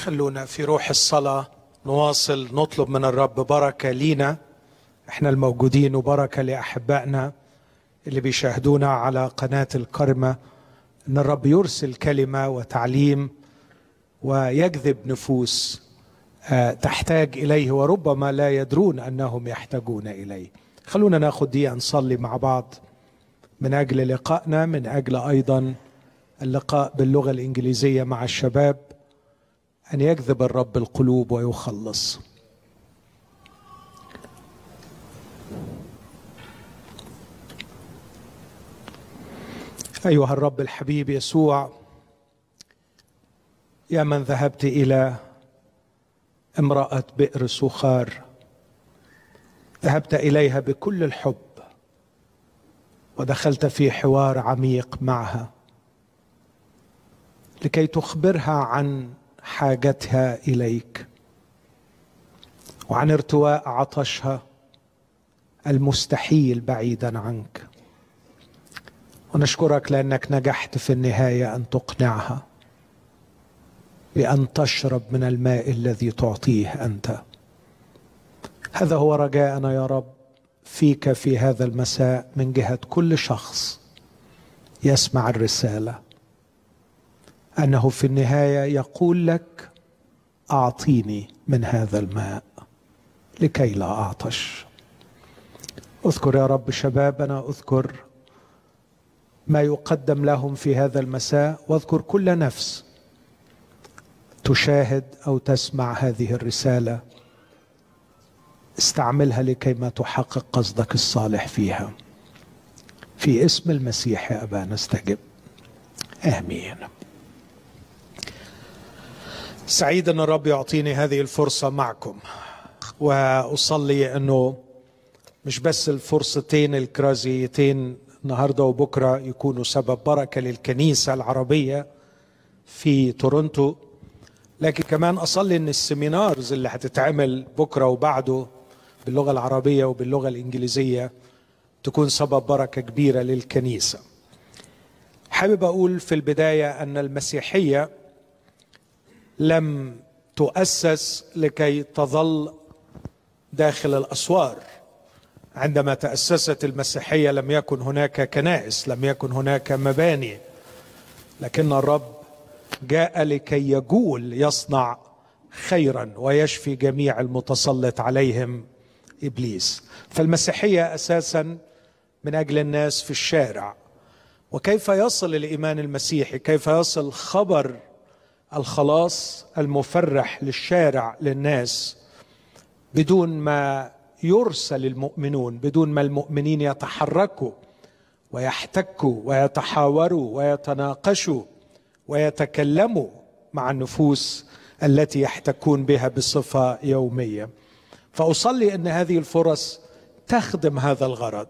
خلونا في روح الصلاة نواصل نطلب من الرب بركة لينا. إحنا الموجودين وبركة لأحبائنا اللي بيشاهدونا على قناة الكرمة. إن الرب يرسل كلمة وتعليم ويجذب نفوس آه، تحتاج إليه وربما لا يدرون أنهم يحتاجون إليه. خلونا ناخد دي نصلي مع بعض. من أجل لقائنا من أجل أيضا اللقاء باللغة الإنجليزية مع الشباب. أن يجذب الرب القلوب ويخلص. أيها الرب الحبيب يسوع يا من ذهبت إلى امرأة بئر سخار ذهبت إليها بكل الحب ودخلت في حوار عميق معها لكي تخبرها عن حاجتها إليك. وعن ارتواء عطشها المستحيل بعيدا عنك. ونشكرك لأنك نجحت في النهاية أن تقنعها بأن تشرب من الماء الذي تعطيه أنت. هذا هو رجاءنا يا رب فيك في هذا المساء من جهة كل شخص يسمع الرسالة. أنه في النهاية يقول لك أعطيني من هذا الماء لكي لا أعطش. أذكر يا رب شبابنا أذكر ما يقدم لهم في هذا المساء واذكر كل نفس تشاهد أو تسمع هذه الرسالة استعملها لكي ما تحقق قصدك الصالح فيها. في اسم المسيح يا ابا نستجب آمين. سعيد أن الرب يعطيني هذه الفرصة معكم وأصلي أنه مش بس الفرصتين الكرازيتين النهارده وبكرة يكونوا سبب بركة للكنيسة العربية في تورونتو لكن كمان أصلي أن السيمينارز اللي هتتعمل بكرة وبعده باللغة العربية وباللغة الإنجليزية تكون سبب بركة كبيرة للكنيسة. حابب أقول في البداية أن المسيحية لم تؤسس لكي تظل داخل الأسوار. عندما تأسست المسيحية لم يكن هناك كنائس لم يكن هناك مباني. لكن الرب جاء لكي يجول يصنع خيرا ويشفي جميع المتسلط عليهم إبليس. فالمسيحية أساسا من أجل الناس في الشارع. وكيف يصل الإيمان المسيحي؟ كيف يصل خبر الخلاص المفرح للشارع للناس بدون ما يرسل المؤمنون بدون ما المؤمنين يتحركوا ويحتكوا ويتحاوروا ويتناقشوا ويتكلموا مع النفوس التي يحتكون بها بصفة يومية. فأصلي أن هذه الفرص تخدم هذا الغرض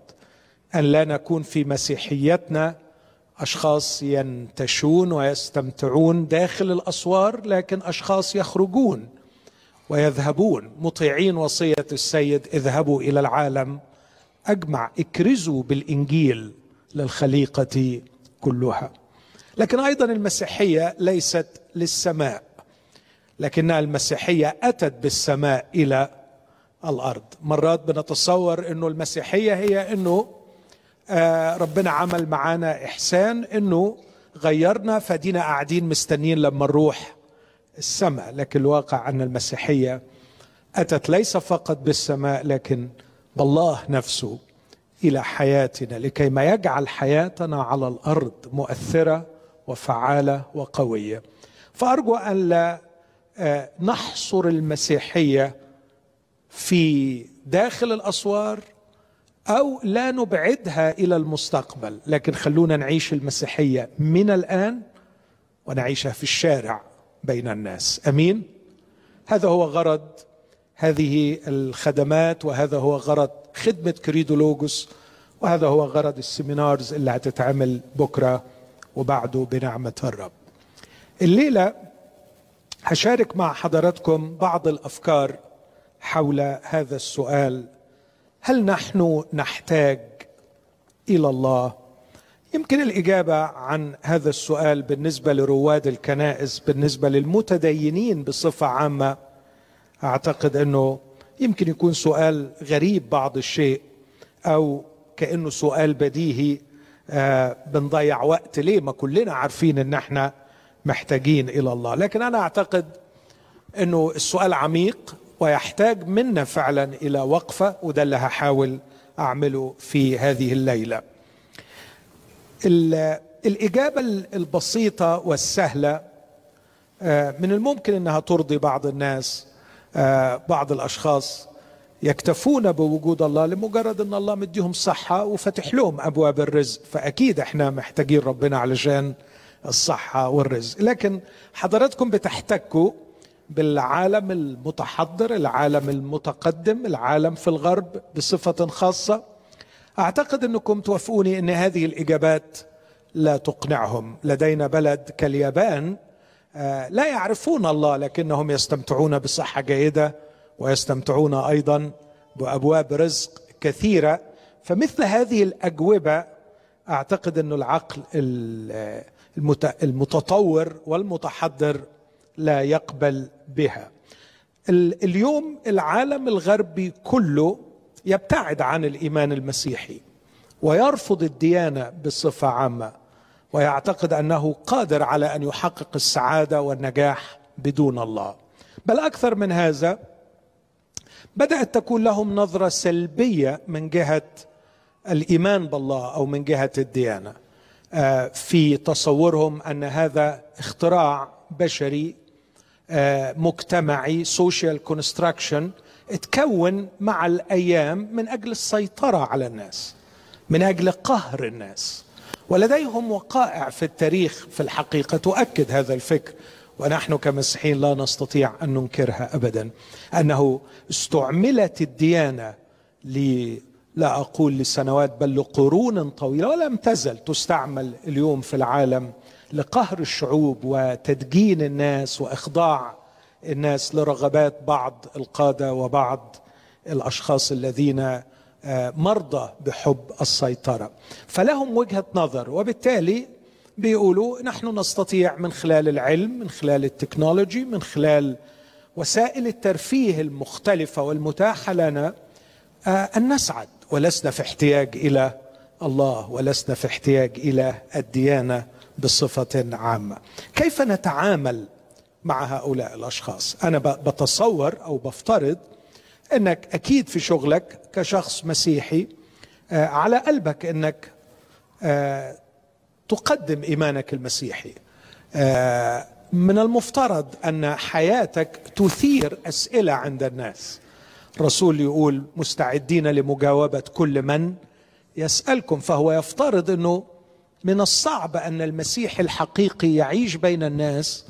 أن لا نكون في مسيحيتنا أشخاص ينتشون ويستمتعون داخل الأسوار لكن أشخاص يخرجون ويذهبون. مطيعين وصية السيد اذهبوا إلى العالم. أجمع اكرزوا بالإنجيل للخليقة كلها. لكن أيضا المسيحية ليست للسماء لكنها المسيحية أتت بالسماء إلى الأرض. مرات بنتصور إنه المسيحية هي إنه ربنا عمل معانا إحسان إنه غيرنا فدينا قاعدين مستنيين لما نروح السماء. لكن الواقع أن المسيحية أتت ليس فقط بالسماء لكن بالله نفسه إلى حياتنا لكي ما يجعل حياتنا على الأرض مؤثرة وفعالة وقوية. فأرجو أن لا نحصر المسيحية في داخل الأسوار أو لا نبعدها إلى المستقبل. لكن خلونا نعيش المسيحية من الآن ونعيشها في الشارع بين الناس. أمين؟ هذا هو غرض هذه الخدمات وهذا هو غرض خدمة Credo Logos وهذا هو غرض ال seminars اللي هتتعمل بكرة وبعده بنعمة الرب. الليلة هشارك مع حضراتكم بعض الأفكار حول هذا السؤال هل نحن نحتاج إلى الله؟ يمكن الإجابة عن هذا السؤال بالنسبة لرواد الكنائس بالنسبة للمتدينين بصفة عامة. أعتقد أنه يمكن يكون سؤال غريب بعض الشيء أو كأنه سؤال بديهي آه بنضيع وقت ليه؟ ما كلنا عارفين إن إحنا محتاجين إلى الله. لكن أنا أعتقد أنه السؤال عميق ويحتاج منا فعلا إلى وقفة وده اللي هحاول أعمله في هذه الليلة. الإجابة البسيطة والسهلة آه، من الممكن إنها ترضي بعض الناس آه، بعض الأشخاص يكتفون بوجود الله لمجرد إن الله مديهم صحة وفتح لهم أبواب الرزق. فأكيد إحنا محتاجين ربنا علشان الصحة والرزق. لكن حضراتكم بتحتكوا بالعالم المتحضر العالم المتقدم العالم في الغرب بصفة خاصة. أعتقد أنكم توافقوني أن هذه الإجابات لا تقنعهم. لدينا بلد كاليابان آه، لا يعرفون الله لكنهم يستمتعون بصحة جيدة ويستمتعون أيضا بأبواب رزق كثيرة. فمثل هذه الأجوبة أعتقد أن العقل المتطور والمتحضر لا يقبل بها. اليوم العالم الغربي كله يبتعد عن الإيمان المسيحي ويرفض الديانة بصفة عامة ويعتقد أنه قادر على أن يحقق السعادة والنجاح بدون الله. بل أكثر من هذا بدأت تكون لهم نظرة سلبية من جهة الإيمان بالله أو من جهة الديانة. آه، في تصورهم أن هذا اختراع بشري مجتمعي social construction اتكون مع الأيام من أجل السيطرة على الناس من أجل قهر الناس. ولديهم وقائع في التاريخ في الحقيقة تؤكد هذا الفكر ونحن كمسيحيين لا نستطيع أن ننكرها ابدا أنه استعملت الديانة ل لا أقول لسنوات بل لقرون طويلة ولم تزل تستعمل اليوم في العالم لقهر الشعوب وتدجين الناس وإخضاع الناس لرغبات بعض القادة وبعض الأشخاص الذين آه، مرضى بحب السيطرة. فلهم وجهة نظر وبالتالي بيقولوا نحن نستطيع من خلال العلم من خلال التكنولوجي من خلال وسائل الترفيه المختلفة والمتاحة لنا آه، أن نسعد ولسنا في احتياج إلى الله ولسنا في احتياج إلى الديانة بصفه عامة. كيف نتعامل مع هؤلاء الأشخاص؟ أنا بتصور أو بفترض إنك أكيد في شغلك كشخص مسيحي آه، على قلبك إنك آه، تقدم إيمانك المسيحي. آه، من المفترض أن حياتك تثير أسئلة عند الناس. الرسول يقول مستعدين لمجاوبة كل من يسألكم فهو يفترض إنه من الصعب أن المسيح الحقيقي يعيش بين الناس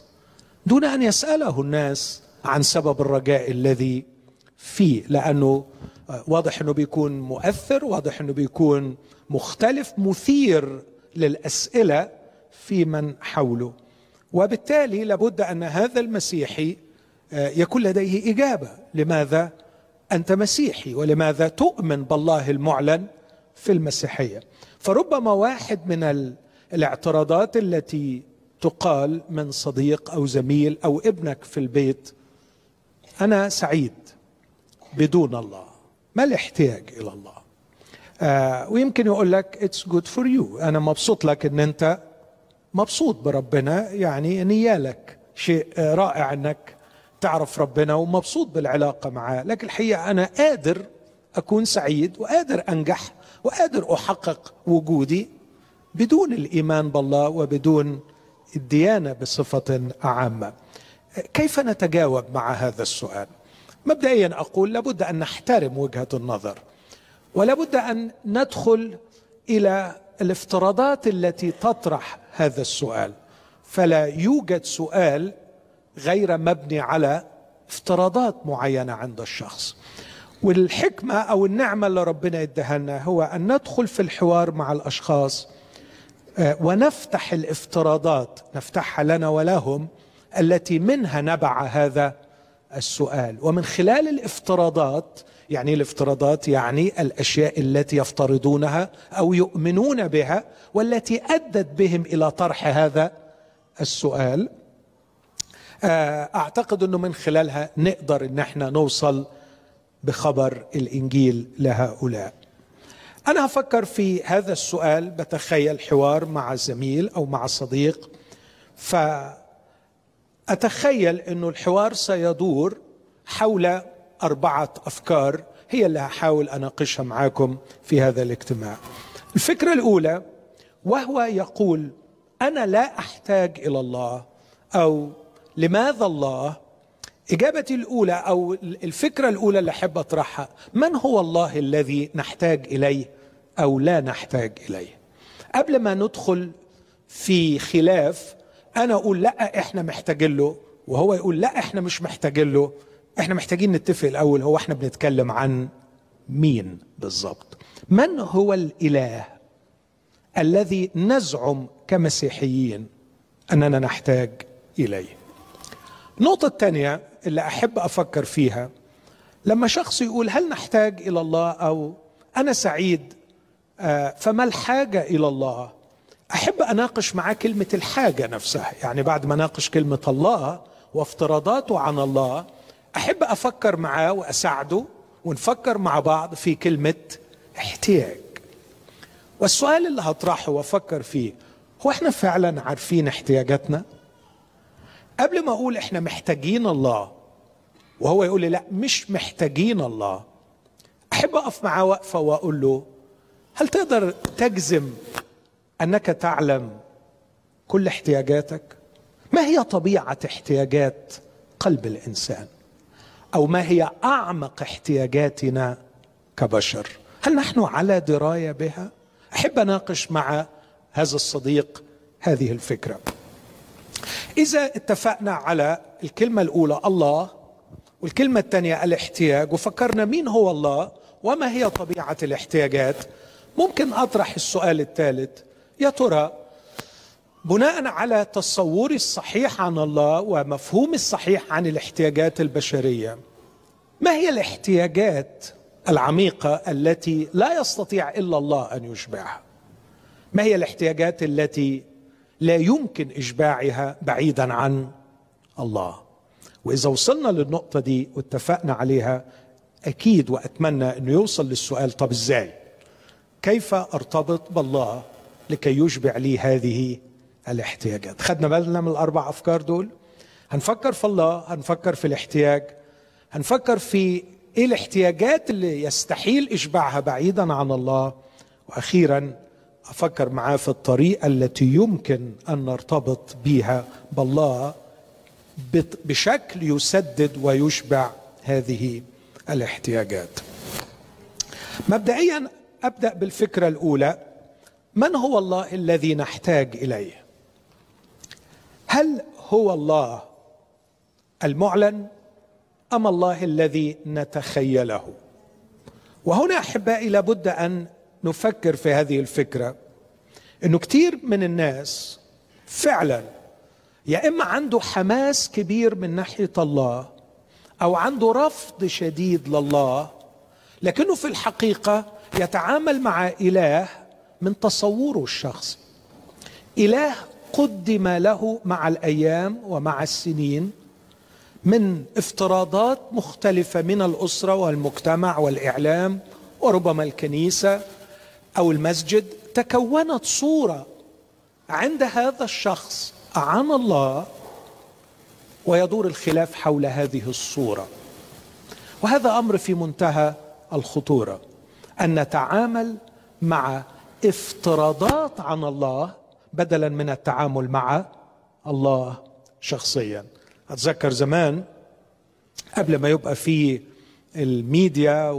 دون أن يسأله الناس عن سبب الرجاء الذي فيه لأنه واضح إنه بيكون مؤثر واضح إنه بيكون مختلف مثير للأسئلة في من حوله. وبالتالي لابد أن هذا المسيحي آه، يكون لديه إجابة. لماذا أنت مسيحي؟ ولماذا تؤمن بالله المعلن في المسيحية؟ فربما واحد من الاعتراضات التي تقال من صديق أو زميل أو ابنك في البيت أنا سعيد بدون الله ما الاحتياج إلى الله. آه ويمكن يقول لك it's good for you أنا مبسوط لك إن أنت مبسوط بربنا يعني نيالك شيء رائع إنك تعرف ربنا ومبسوط بالعلاقة معاه. لكن الحقيقة أنا قادر أكون سعيد وقادر أنجح وقادر أحقق وجودي بدون الإيمان بالله وبدون الديانة بصفة عامة. كيف نتجاوب مع هذا السؤال؟ مبدئيا أقول لابد أن نحترم وجهة النظر ولابد أن ندخل إلى الافتراضات التي تطرح هذا السؤال. فلا يوجد سؤال غير مبني على افتراضات معينة عند الشخص. والحكمة أو النعمة اللي ربنا لنا هو أن ندخل في الحوار مع الأشخاص آه، ونفتح الافتراضات نفتحها لنا ولهم التي منها نبع هذا السؤال. ومن خلال الافتراضات يعني الافتراضات يعني الأشياء التي يفترضونها أو يؤمنون بها والتي أدت بهم إلى طرح هذا السؤال آه، أعتقد إنه من خلالها نقدر إن إحنا نوصل بخبر الإنجيل لهؤلاء. أنا أفكر في هذا السؤال بتخيل حوار مع زميل أو مع صديق فأتخيل إنه الحوار سيدور حول أربعة أفكار هي اللي هحاول أناقشها معاكم في هذا الاجتماع. الفكرة الأولى وهو يقول أنا لا أحتاج إلى الله أو لماذا الله اجابتي الأولى أو الفكرة الأولى اللي أحب أطرحها من هو الله الذي نحتاج إليه أو لا نحتاج إليه؟ قبل ما ندخل في خلاف أنا أقول لأ إحنا محتاجين له وهو يقول لأ إحنا مش محتاجين له. إحنا محتاجين نتفق الأول هو إحنا بنتكلم عن مين بالضبط؟ من هو الإله الذي نزعم كمسيحيين أننا نحتاج إليه؟ النقطه الثانية اللي أحب أفكر فيها. لما شخص يقول هل نحتاج إلى الله أو أنا سعيد آه، فما الحاجة إلى الله؟ أحب أناقش معاه كلمة الحاجة نفسها. يعني بعد ما أناقش كلمة الله وافتراضاته عن الله أحب أفكر معاه وأساعده ونفكر مع بعض في كلمة احتياج. والسؤال اللي هطرحه وأفكر فيه هو إحنا فعلا عارفين احتياجاتنا؟ قبل ما أقول إحنا محتاجين الله وهو يقول لي لا مش محتاجين الله. أحب أقف معاه وقفة وأقول له هل تقدر تجزم أنك تعلم كل احتياجاتك؟ ما هي طبيعة احتياجات قلب الإنسان؟ أو ما هي أعمق احتياجاتنا كبشر؟ هل نحن على دراية بها؟ أحب أناقش مع هذا الصديق هذه الفكرة. إذا اتفقنا على الكلمة الأولى الله والكلمة الثانية الاحتياج وفكرنا مين هو الله وما هي طبيعة الاحتياجات ممكن أطرح السؤال الثالث. يا ترى بناء على تصوري الصحيح عن الله ومفهومي الصحيح عن الاحتياجات البشرية ما هي الاحتياجات العميقة التي لا يستطيع إلا الله أن يشبعها؟ ما هي الاحتياجات التي لا يمكن إشباعها بعيدا عن الله. وإذا وصلنا للنقطة دي واتفقنا عليها أكيد وأتمنى إنه يوصل للسؤال طب إزاي؟ كيف أرتبط بالله لكي يشبع لي هذه الاحتياجات؟ خدنا بالنا من الأربع أفكار دول؟ هنفكر في الله هنفكر في الاحتياج. هنفكر في إيه الاحتياجات اللي يستحيل إشباعها بعيدا عن الله. وأخيرا أفكر معاه في الطريقة التي يمكن أن نرتبط بها بالله بشكل يسدد ويشبع هذه الاحتياجات. مبدئيا أبدأ بالفكرة الأولى من هو الله الذي نحتاج إليه؟ هل هو الله المعلن أم الله الذي نتخيله؟ وهنا أحبائي لابد أن نفكر في هذه الفكرة إنه كثير من الناس فعلا يا إما عنده حماس كبير من ناحية الله أو عنده رفض شديد لله لكنه في الحقيقة يتعامل مع إله من تصوره الشخصي. إله قدم له مع الأيام ومع السنين من افتراضات مختلفة من الأسرة والمجتمع والإعلام وربما الكنيسة أو المسجد تكونت صورة عند هذا الشخص عن الله ويدور الخلاف حول هذه الصورة. وهذا أمر في منتهى الخطورة أن نتعامل مع افتراضات عن الله بدلا من التعامل مع الله شخصيا. أتذكر زمان قبل ما يبقى في الميديا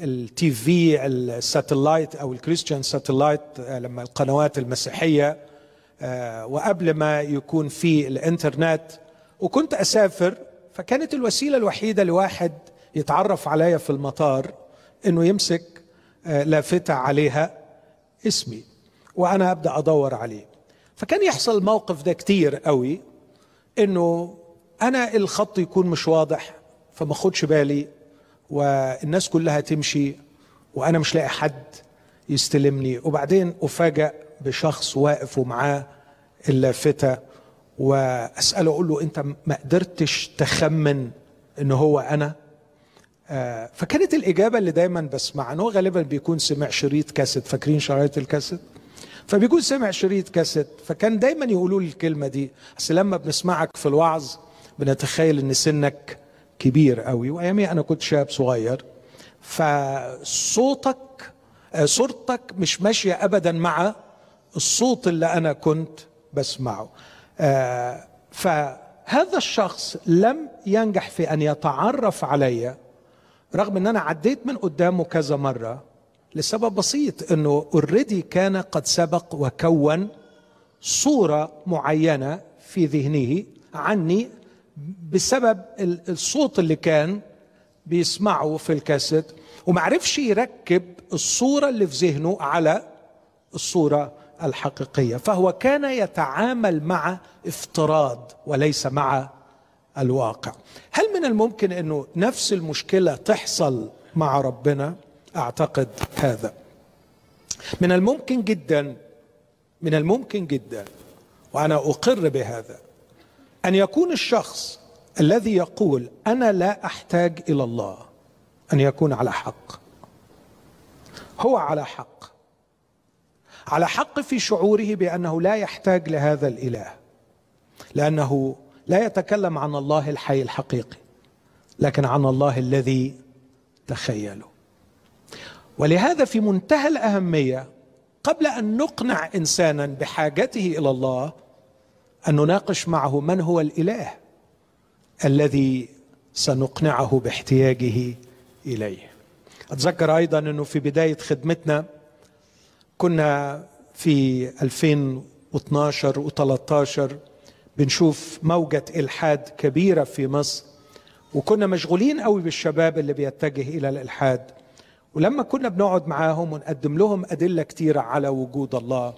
والتي في ال satellite أو ال Christian satellite لما القنوات المسيحية آه، وقبل ما يكون في الإنترنت وكنت أسافر فكانت الوسيلة الوحيدة لواحد يتعرف عليا في المطار إنه يمسك آه، لافته عليها اسمي وأنا أبدأ أدور عليه. فكان يحصل الموقف ده كتير قوي إنه أنا الخط يكون مش واضح فما اخدش بالي والناس كلها تمشي وأنا مش لاقي حد يستلمني. وبعدين افاجئ بشخص واقف ومعاه اللافتة وأسأله أقول له أنت ما قدرتش تخمن إن هو أنا؟ آه فكانت الإجابة اللي دايما بسمعها إن هو غالبا بيكون سمع شريط كاسيت. فاكرين شرايط الكاسيت؟ فبيكون سمع شريط كاسيت. فكان دايما يقولوا لي الكلمة دي. بس لما بنسمعك في الوعظ بنتخيل إن سنك كبير قوي. وأيامي أنا كنت شاب صغير فصوتك آه، صورتك مش ماشية ابدا مع الصوت اللي أنا كنت بسمعه. آه، فهذا الشخص لم ينجح في أن يتعرف علي رغم أن أنا عديت من قدامه كذا مرة لسبب بسيط إنه اوريدي كان قد سبق وكون صورة معينة في ذهنه عني بسبب الصوت اللي كان بيسمعه في الكاسيت ومعرفش يركب الصورة اللي في ذهنه على الصورة الحقيقية. فهو كان يتعامل مع افتراض وليس مع الواقع. هل من الممكن إنه نفس المشكلة تحصل مع ربنا؟ أعتقد هذا. من الممكن جدا من الممكن جدا وأنا أقر بهذا أن يكون الشخص الذي يقول أنا لا أحتاج إلى الله أن يكون على حق. هو على حق. على حق في شعوره بأنه لا يحتاج لهذا الإله لأنه لا يتكلم عن الله الحي الحقيقي لكن عن الله الذي تخيله. ولهذا في منتهى الأهمية قبل أن نقنع إنسانا بحاجته إلى الله أن نناقش معه من هو الإله الذي سنقنعه باحتياجه إليه. أتذكر أيضا أنه في بداية خدمتنا كنا في 2012 و13 بنشوف موجة إلحاد كبيرة في مصر وكنا مشغولين قوي بالشباب اللي بيتجه إلى الإلحاد. ولما كنا بنقعد معاهم ونقدم لهم أدلة كتيرة على وجود الله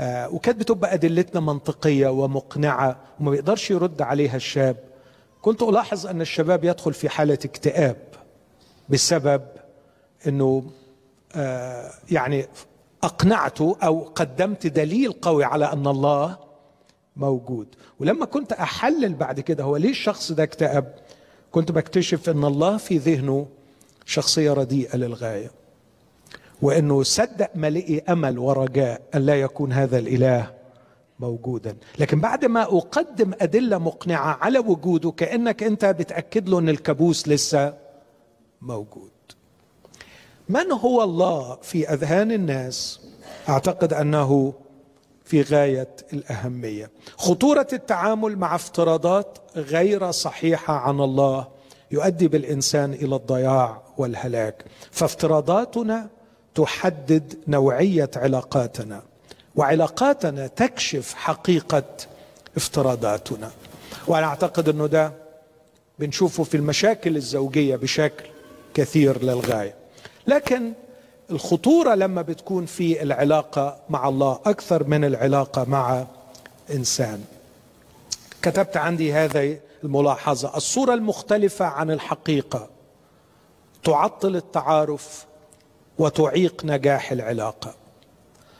وكانت بتبقى أدلتنا منطقية ومقنعة وما بيقدرش يرد عليها الشاب. كنت ألاحظ أن الشباب يدخل في حالة اكتئاب بسبب أنه آه يعني أقنعته أو قدمت دليل قوي على أن الله موجود. ولما كنت أحلل بعد كده هو ليه الشخص ده اكتئب كنت بكتشف أن الله في ذهنه شخصية رديئة للغاية. وأنه صدق ملئي أمل ورجاء أن لا يكون هذا الإله موجودا. لكن بعد ما أقدم أدلة مقنعة على وجوده كأنك أنت بتأكد له إن الكابوس لسه موجود. من هو الله في أذهان الناس؟ أعتقد أنه في غاية الأهمية. خطورة التعامل مع افتراضات غير صحيحة عن الله يؤدي بالإنسان إلى الضياع والهلاك. فافتراضاتنا تحدد نوعية علاقاتنا وعلاقاتنا تكشف حقيقة افتراضاتنا. وأنا أعتقد أنه ده بنشوفه في المشاكل الزوجية بشكل كثير للغاية. لكن الخطورة لما بتكون في العلاقة مع الله أكثر من العلاقة مع إنسان. كتبت عندي هذه الملاحظة. الصورة المختلفة عن الحقيقة تعطل التعارف وتعيق نجاح العلاقه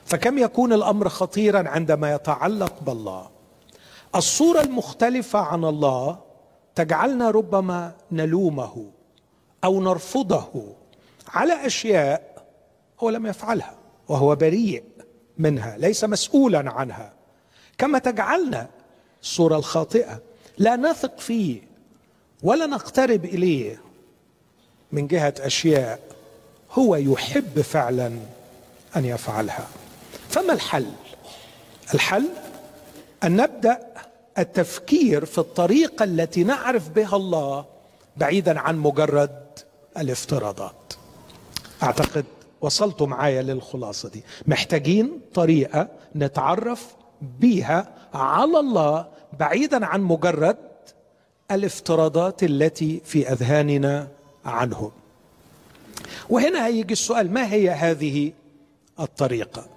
فكم يكون الأمر خطيرا عندما يتعلق بالله؟ الصورة المختلفة عن الله تجعلنا ربما نلومه أو نرفضه على أشياء هو لم يفعلها وهو بريء منها ليس مسؤولا عنها. كما تجعلنا الصورة الخاطئة لا نثق فيه ولا نقترب إليه من جهة أشياء هو يحب فعلا أن يفعلها. فما الحل؟ الحل أن نبدأ التفكير في الطريقة التي نعرف بها الله بعيدا عن مجرد الافتراضات. أعتقد وصلتوا معايا للخلاصة دي. محتاجين طريقة نتعرف بيها على الله بعيدا عن مجرد الافتراضات التي في أذهاننا عنه وهنا هيجي السؤال ما هي هذه الطريقة؟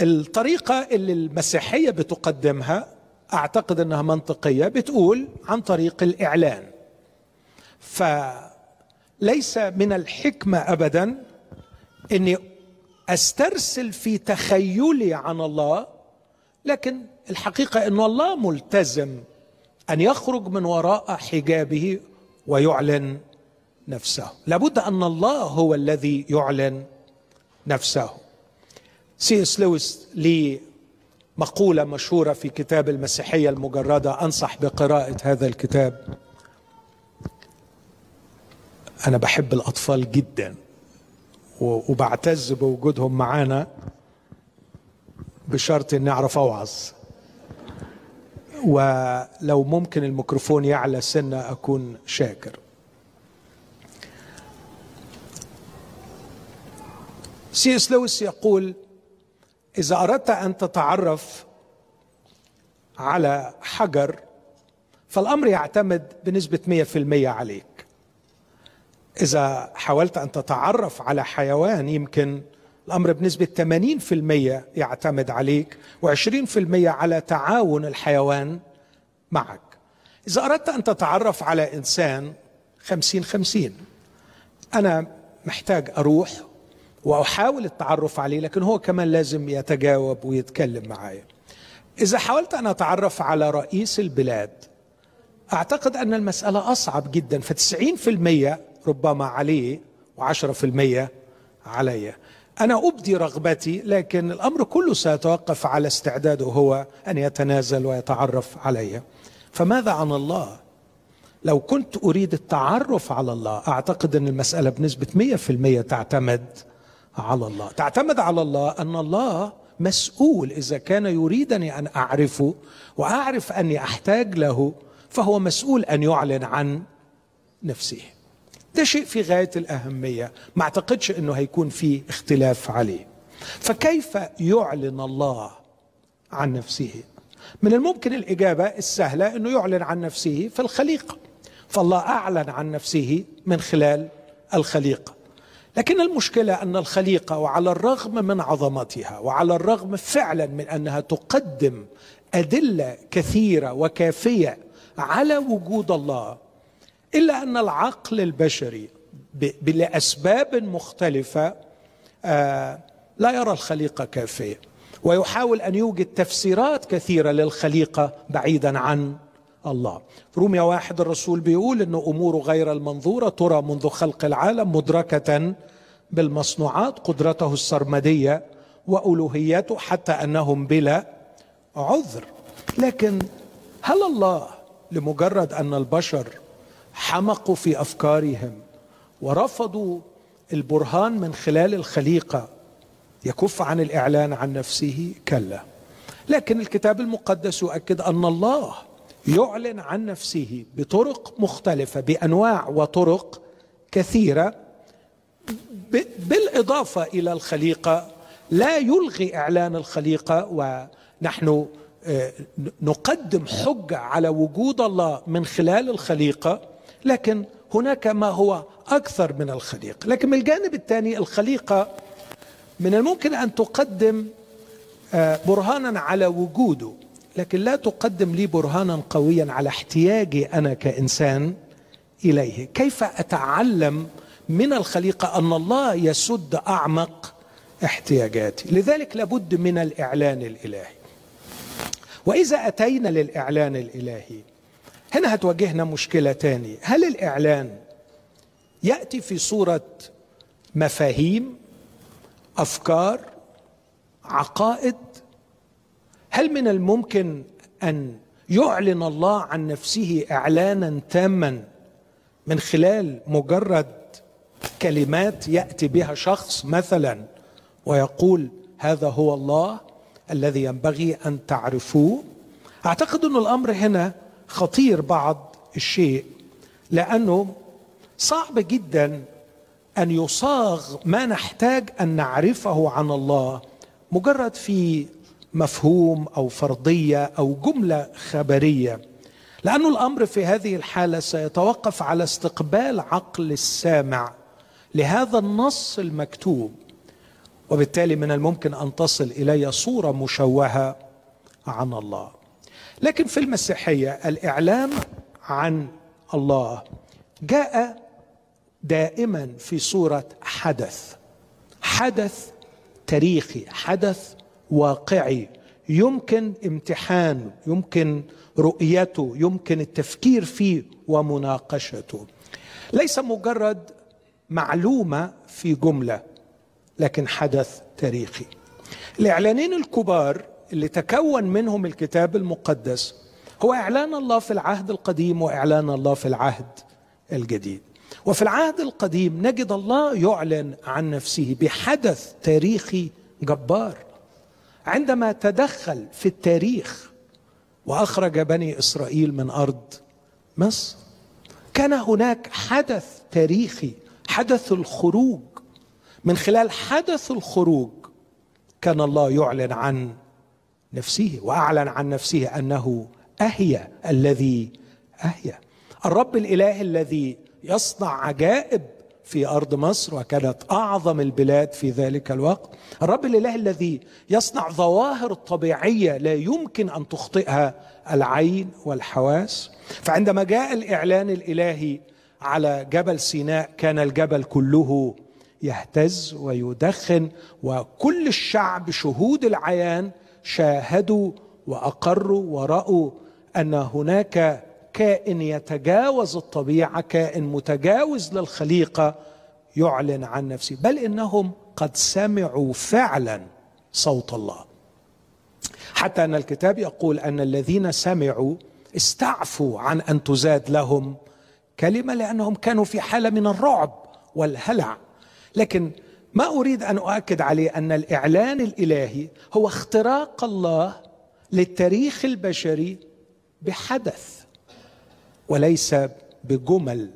الطريقة اللي المسيحية بتقدمها أعتقد أنها منطقية بتقول عن طريق الإعلان. فليس من الحكمة ابدا إني أسترسل في تخيلي عن الله لكن الحقيقة إن الله ملتزم أن يخرج من وراء حجابه ويعلن نفسه. لابد أن الله هو الذي يعلن نفسه. سي إس لويس له مقولة مشهورة في كتاب المسيحية المجردة. أنصح بقراءة هذا الكتاب. أنا بحب الأطفال جدا وبعتز بوجودهم معانا بشرط إني أعرف أوعظ. ولو ممكن الميكروفون يعلى سنة أكون شاكر. سي اس لويس يقول إذا أردت أن تتعرف على حجر فالأمر يعتمد بنسبة 100% عليك. إذا حاولت أن تتعرف على حيوان يمكن الأمر بنسبة 80% يعتمد عليك و20% على تعاون الحيوان معك. إذا أردت أن تتعرف على إنسان 50 50 أنا محتاج أروح وأحاول التعرف عليه لكن هو كمان لازم يتجاوب ويتكلم معايا. إذا حاولت أن أتعرف على رئيس البلاد أعتقد أن المسألة أصعب جدا. ف90% ربما عليه و10% علي. أنا أبدي رغبتي لكن الأمر كله سيتوقف على استعداده هو أن يتنازل ويتعرف علي. فماذا عن الله؟ لو كنت أريد التعرف على الله أعتقد أن المسألة بنسبة 100% تعتمد على الله. تعتمد على الله أن الله مسؤول إذا كان يريدني أن أعرفه وأعرف أني أحتاج له فهو مسؤول أن يعلن عن نفسه. ده شيء في غاية الأهمية. ما أعتقدش إنه هيكون في اختلاف عليه. فكيف يعلن الله عن نفسه؟ من الممكن الإجابة السهلة إنه يعلن عن نفسه في الخليقه فالله أعلن عن نفسه من خلال الخليقه لكن المشكلة أن الخليقة وعلى الرغم من عظمتها وعلى الرغم فعلا من أنها تقدم أدلة كثيرة وكافية على وجود الله إلا أن العقل البشري لاسباب مختلفة آه، لا يرى الخليقة كافية ويحاول أن يوجد تفسيرات كثيرة للخليقة بعيدا عن الله. روميا واحد الرسول بيقول ان أمور غير المنظورة ترى منذ خلق العالم مدركة بالمصنوعات قدرته السرمدية وألوهيته حتى أنهم بلا عذر. لكن هل الله لمجرد أن البشر حمقوا في أفكارهم ورفضوا البرهان من خلال الخليقة يكف عن الإعلان عن نفسه؟ كلا. لكن الكتاب المقدس يؤكد أن الله يعلن عن نفسه بطرق مختلفة بأنواع وطرق كثيرة بالإضافة إلى الخليقة. لا يلغي إعلان الخليقة ونحن آه، نقدم حجة على وجود الله من خلال الخليقة لكن هناك ما هو أكثر من الخليقه لكن من الجانب الثاني الخليقة من الممكن أن تقدم آه، برهانا على وجوده. لكن لا تقدم لي برهانا قويا على احتياجي أنا كإنسان إليه. كيف أتعلم من الخليقه أن الله يسد أعمق احتياجاتي؟ لذلك لابد من الإعلان الإلهي. وإذا أتينا للإعلان الإلهي هنا هتواجهنا مشكلة تاني. هل الإعلان يأتي في صورة مفاهيم أفكار عقائد؟ هل من الممكن أن يعلن الله عن نفسه إعلانا تاما من خلال مجرد كلمات يأتي بها شخص مثلا ويقول هذا هو الله الذي ينبغي أن تعرفوه؟ أعتقد أن الأمر هنا خطير بعض الشيء لأنه صعب جدا أن يصاغ ما نحتاج أن نعرفه عن الله مجرد في مفهوم أو فرضية أو جملة خبرية. لأن الأمر في هذه الحالة سيتوقف على استقبال عقل السامع لهذا النص المكتوب. وبالتالي من الممكن أن تصل إلي صورة مشوهة عن الله. لكن في المسيحية الإعلام عن الله جاء دائما في صورة حدث حدث تاريخي حدث واقعي. يمكن امتحانه يمكن رؤيته يمكن التفكير فيه ومناقشته. ليس مجرد معلومة في جملة لكن حدث تاريخي. الاعلانين الكبار اللي تكون منهم الكتاب المقدس هو إعلان الله في العهد القديم وإعلان الله في العهد الجديد. وفي العهد القديم نجد الله يعلن عن نفسه بحدث تاريخي جبار. عندما تدخل في التاريخ وأخرج بني إسرائيل من أرض مصر كان هناك حدث تاريخي حدث الخروج. من خلال حدث الخروج كان الله يعلن عن نفسه وأعلن عن نفسه أنه اهيا الذي اهيا الرب الإله الذي يصنع عجائب في أرض مصر وكانت أعظم البلاد في ذلك الوقت. الرب الإله الذي يصنع ظواهر طبيعية لا يمكن أن تخطئها العين والحواس. فعندما جاء الإعلان الإلهي على جبل سيناء كان الجبل كله يهتز ويدخن وكل الشعب شهود العيان شاهدوا وأقروا ورأوا أن هناك كائن يتجاوز الطبيعة كائن متجاوز للخليقة يعلن عن نفسه. بل إنهم قد سمعوا فعلا صوت الله. حتى أن الكتاب يقول أن الذين سمعوا استعفوا عن أن تزاد لهم كلمة لأنهم كانوا في حالة من الرعب والهلع. لكن ما أريد أن أؤكد عليه أن الإعلان الإلهي هو اختراق الله للتاريخ البشري بحدث. وليس بجمل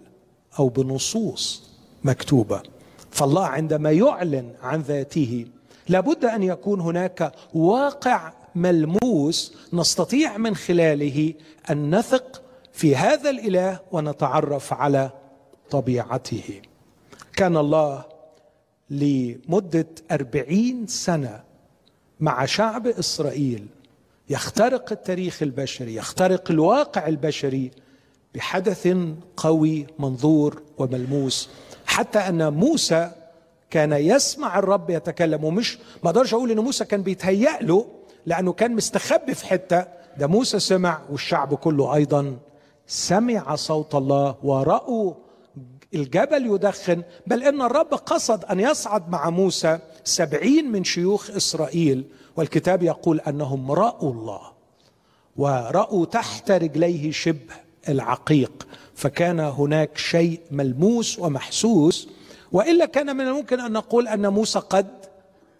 أو بنصوص مكتوبة. فالله عندما يعلن عن ذاته لابد أن يكون هناك واقع ملموس نستطيع من خلاله أن نثق في هذا الإله ونتعرف على طبيعته. كان الله لمدة أربعين سنة مع شعب إسرائيل يخترق التاريخ البشري يخترق الواقع البشري بحدث قوي منظور وملموس. حتى أن موسى كان يسمع الرب يتكلم ومش ما أقدرش أقول إن موسى كان بيتهيأ له لأنه كان مستخبي في حتة. ده موسى سمع والشعب كله أيضا سمع صوت الله ورأوا الجبل يدخن. بل إن الرب قصد أن يصعد مع موسى سبعين من شيوخ إسرائيل والكتاب يقول أنهم رأوا الله ورأوا تحت رجليه شبه. العقيق فكان هناك شيء ملموس ومحسوس وإلا كان من الممكن أن نقول أن موسى قد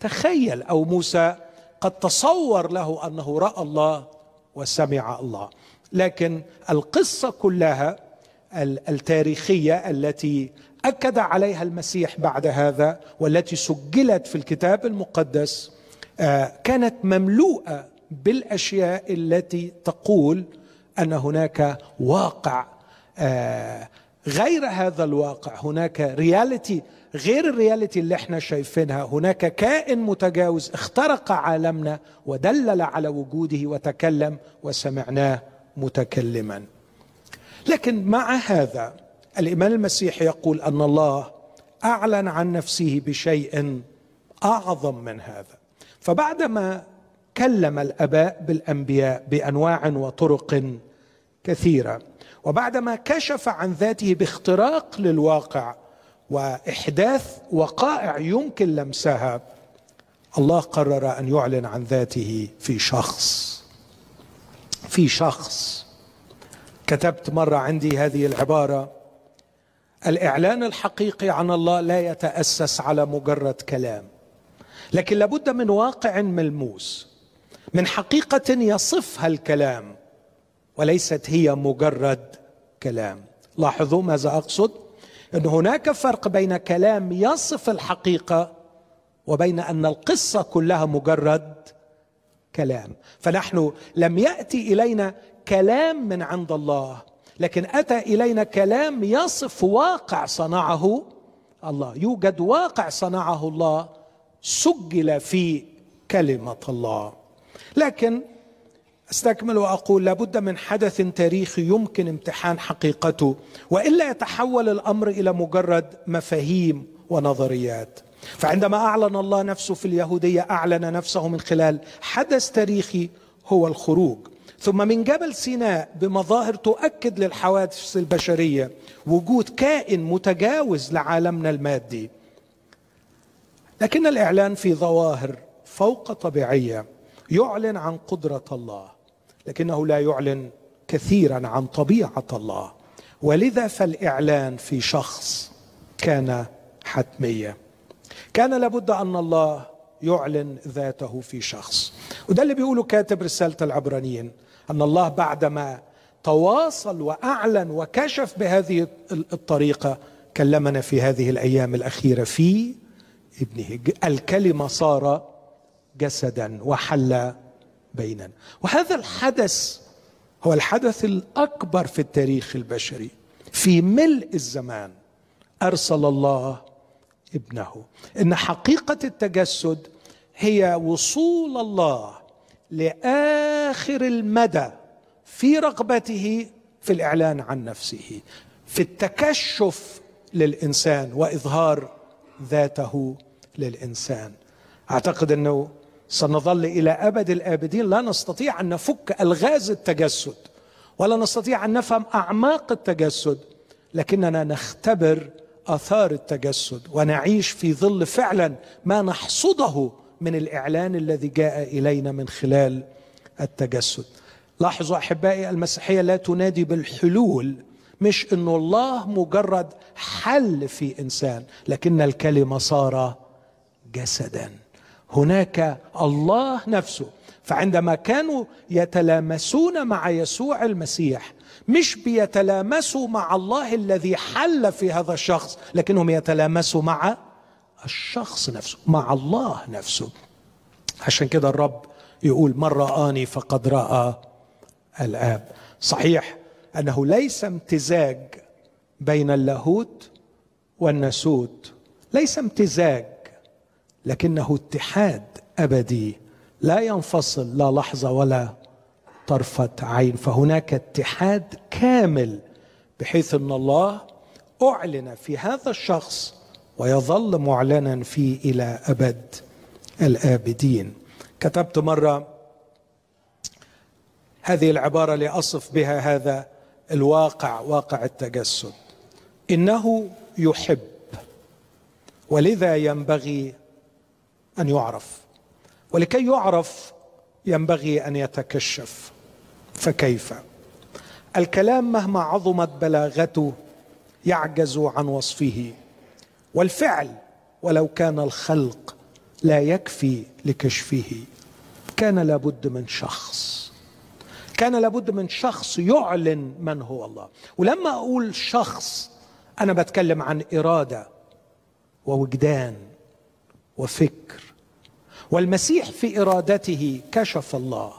تخيل أو موسى قد تصور له أنه رأى الله وسمع الله. لكن القصة كلها التاريخية التي أكد عليها المسيح بعد هذا والتي سجلت في الكتاب المقدس آه، كانت مملوءة بالأشياء التي تقول أن هناك واقع آه، غير هذا الواقع. هناك رياليتي غير الرياليتي اللي إحنا شايفينها. هناك كائن متجاوز اخترق عالمنا ودلل على وجوده وتكلم وسمعناه متكلما. لكن مع هذا الإيمان المسيحي يقول أن الله أعلن عن نفسه بشيء أعظم من هذا. فبعدما كلم الآباء بالأنبياء بأنواع وطرق كثيرة. وبعدما كشف عن ذاته باختراق للواقع وإحداث وقائع يمكن لمسها الله قرر أن يعلن عن ذاته في شخص. في شخص. كتبت مرة عندي هذه العبارة الإعلان الحقيقي عن الله لا يتأسس على مجرد كلام لكن لابد من واقع ملموس من حقيقة يصفها الكلام. وليست هي مجرد كلام. لاحظوا ماذا أقصد؟ إن هناك فرق بين كلام يصف الحقيقة وبين أن القصة كلها مجرد كلام. فنحن لم يأتي إلينا كلام من عند الله لكن أتى إلينا كلام يصف واقع صنعه الله. يوجد واقع صنعه الله سجل في كلمة الله. لكن أستكمل وأقول لابد من حدث تاريخي يمكن امتحان حقيقته وإلا يتحول الأمر إلى مجرد مفاهيم ونظريات. فعندما أعلن الله نفسه في اليهودية أعلن نفسه من خلال حدث تاريخي هو الخروج. ثم من جبل سيناء بمظاهر تؤكد للحوادث البشرية وجود كائن متجاوز لعالمنا المادي. لكن الإعلان في ظواهر فوق طبيعية يعلن عن قدرة الله. لكنه لا يعلن كثيرا عن طبيعة الله. ولذا فالإعلان في شخص كان حتميه كان لابد أن الله يعلن ذاته في شخص. وده اللي بيقوله كاتب رسالة العبرانيين أن الله بعدما تواصل وأعلن وكشف بهذه الطريقة كلمنا في هذه الأيام الأخيرة في ابنه. الكلمة صار جسدا وحل بيننا. وهذا الحدث هو الحدث الأكبر في التاريخ البشري. في ملء الزمان أرسل الله ابنه. إن حقيقة التجسد هي وصول الله لآخر المدى في رغبته في الإعلان عن نفسه في التكشف للإنسان وإظهار ذاته للإنسان. أعتقد أنه سنظل إلى أبد الآبدين. لا نستطيع أن نفك ألغاز التجسد ولا نستطيع أن نفهم أعماق التجسد لكننا نختبر آثار التجسد ونعيش في ظل فعلا ما نحصده من الإعلان الذي جاء إلينا من خلال التجسد. لاحظوا أحبائي المسيحية لا تنادي بالحلول مش انه الله مجرد حل في إنسان لكن الكلمة صار جسدا. هناك الله نفسه. فعندما كانوا يتلامسون مع يسوع المسيح مش بيتلامسوا مع الله الذي حل في هذا الشخص لكنهم يتلامسوا مع الشخص نفسه مع الله نفسه. عشان كده الرب يقول من رآني فقد رأى الآب. صحيح أنه ليس امتزاج بين اللاهوت والناسوت ليس امتزاج لكنه اتحاد أبدي. لا ينفصل لا لحظة ولا طرفة عين. فهناك اتحاد كامل بحيث أن الله أعلن في هذا الشخص ويظل معلنا فيه إلى أبد الآبدين. كتبت مرة هذه العبارة لأصف بها هذا الواقع واقع التجسد. إنه يحب ولذا ينبغي أن يعرف. ولكي يعرف ينبغي أن يتكشف. فكيف؟ الكلام مهما عظمت بلاغته يعجز عن وصفه. والفعل ولو كان الخلق لا يكفي لكشفه. كان لابد من شخص. كان لابد من شخص يعلن من هو الله. ولما أقول شخص أنا بتكلم عن إرادة ووجدان وفكر والمسيح في إرادته كشف الله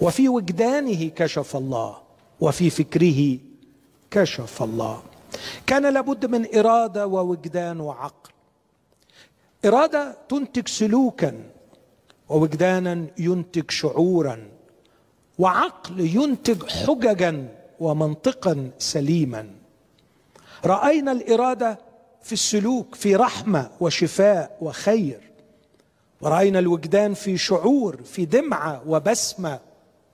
وفي وجدانه كشف الله وفي فكره كشف الله. كان لابد من إرادة ووجدان وعقل. إرادة تنتج سلوكا ووجدانا ينتج شعورا وعقل ينتج حججا ومنطقا سليما. رأينا الإرادة في السلوك في رحمة وشفاء وخير. ورأينا الوجدان في شعور في دمعة وبسمة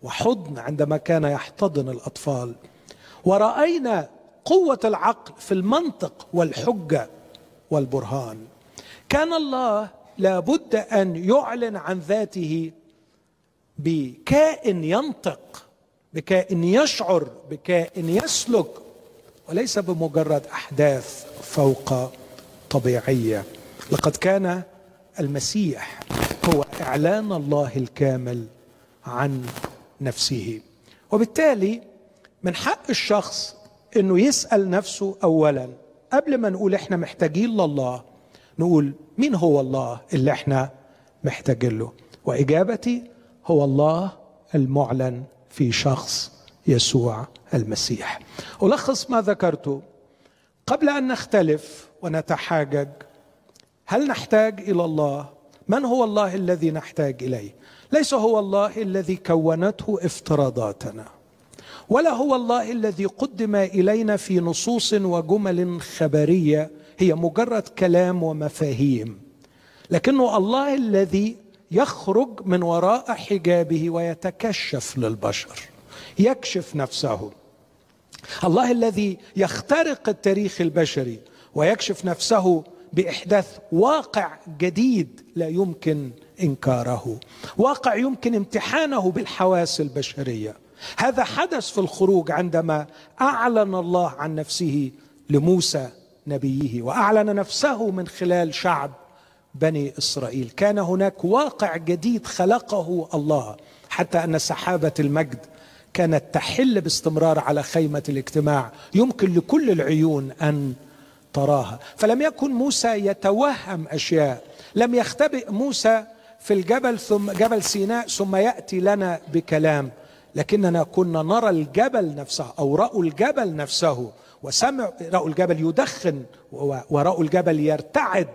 وحضن عندما كان يحتضن الأطفال. ورأينا قوة العقل في المنطق والحجة والبرهان. كان الله لابد أن يعلن عن ذاته بكائن ينطق بكائن يشعر بكائن يسلك وليس بمجرد أحداث فوق طبيعية. لقد كان المسيح هو إعلان الله الكامل عن نفسه. وبالتالي من حق الشخص إنه يسأل نفسه اولا قبل ما نقول إحنا محتاجين لله نقول مين هو الله اللي إحنا محتاجين له؟ وإجابتي هو الله المعلن في شخص يسوع المسيح. ألخص ما ذكرته. قبل أن نختلف ونتحاجج هل نحتاج إلى الله؟ من هو الله الذي نحتاج إليه؟ ليس هو الله الذي كونته افتراضاتنا ولا هو الله الذي قدم إلينا في نصوص وجمل خبرية هي مجرد كلام ومفاهيم لكنه الله الذي يخرج من وراء حجابه ويتكشف للبشر يكشف نفسه. الله الذي يخترق التاريخ البشري ويكشف نفسه بإحداث واقع جديد لا يمكن إنكاره. واقع يمكن امتحانه بالحواس البشرية. هذا حدث في الخروج عندما أعلن الله عن نفسه لموسى نبيه وأعلن نفسه من خلال شعب بني إسرائيل. كان هناك واقع جديد خلقه الله حتى أن سحابة المجد كانت تحل باستمرار على خيمة الاجتماع. يمكن لكل العيون أن تراها. فلم يكن موسى يتوهم أشياء. لم يختبئ موسى في الجبل ثم جبل سيناء ثم يأتي لنا بكلام. لكننا كنا نرى الجبل نفسه أو رأوا الجبل نفسه. وسمعوا رأوا الجبل يدخن ورأوا الجبل يرتعد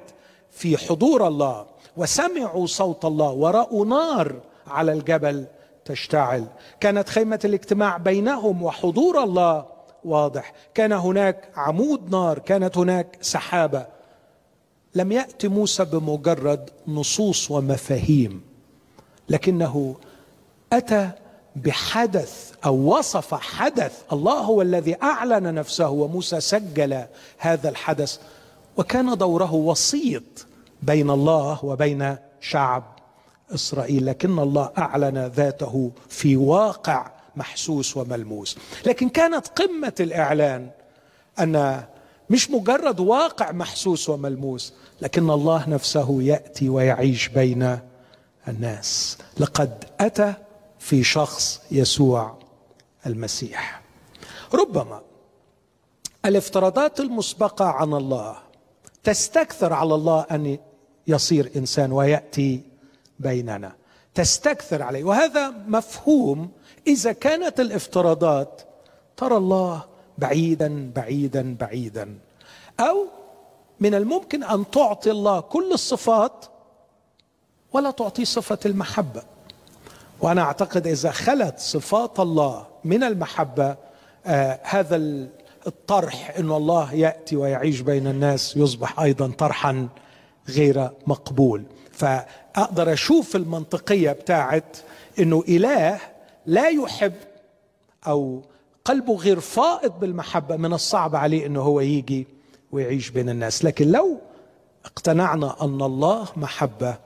في حضور الله. وسمعوا صوت الله ورأوا نار على الجبل تشتعل. كانت خيمة الاجتماع بينهم وحضور الله. واضح. كان هناك عمود نار كانت هناك سحابة. لم ياتي موسى بمجرد نصوص ومفاهيم لكنه أتى بحدث أو وصف حدث. الله هو الذي أعلن نفسه وموسى سجل هذا الحدث. وكان دوره وسيط بين الله وبين شعب إسرائيل لكن الله أعلن ذاته في واقع. محسوس وملموس. لكن كانت قمة الإعلان أن مش مجرد واقع محسوس وملموس لكن الله نفسه يأتي ويعيش بين الناس. لقد أتى في شخص يسوع المسيح. ربما الافتراضات المسبقة عن الله تستكثر على الله أن يصير إنسان ويأتي بيننا. تستكثر عليه. وهذا مفهوم. إذا كانت الافتراضات ترى الله بعيدا بعيدا بعيدا. أو من الممكن أن تعطي الله كل الصفات ولا تعطي صفة المحبة. وأنا أعتقد إذا خلت صفات الله من المحبة آه هذا الطرح إن الله يأتي ويعيش بين الناس يصبح أيضا طرحا غير مقبول. فأقدر أشوف المنطقية بتاعت إنه إله لا يحب أو قلبه غير فائض بالمحبة من الصعب عليه إنه هو يجي ويعيش بين الناس. لكن لو اقتنعنا أن الله محبة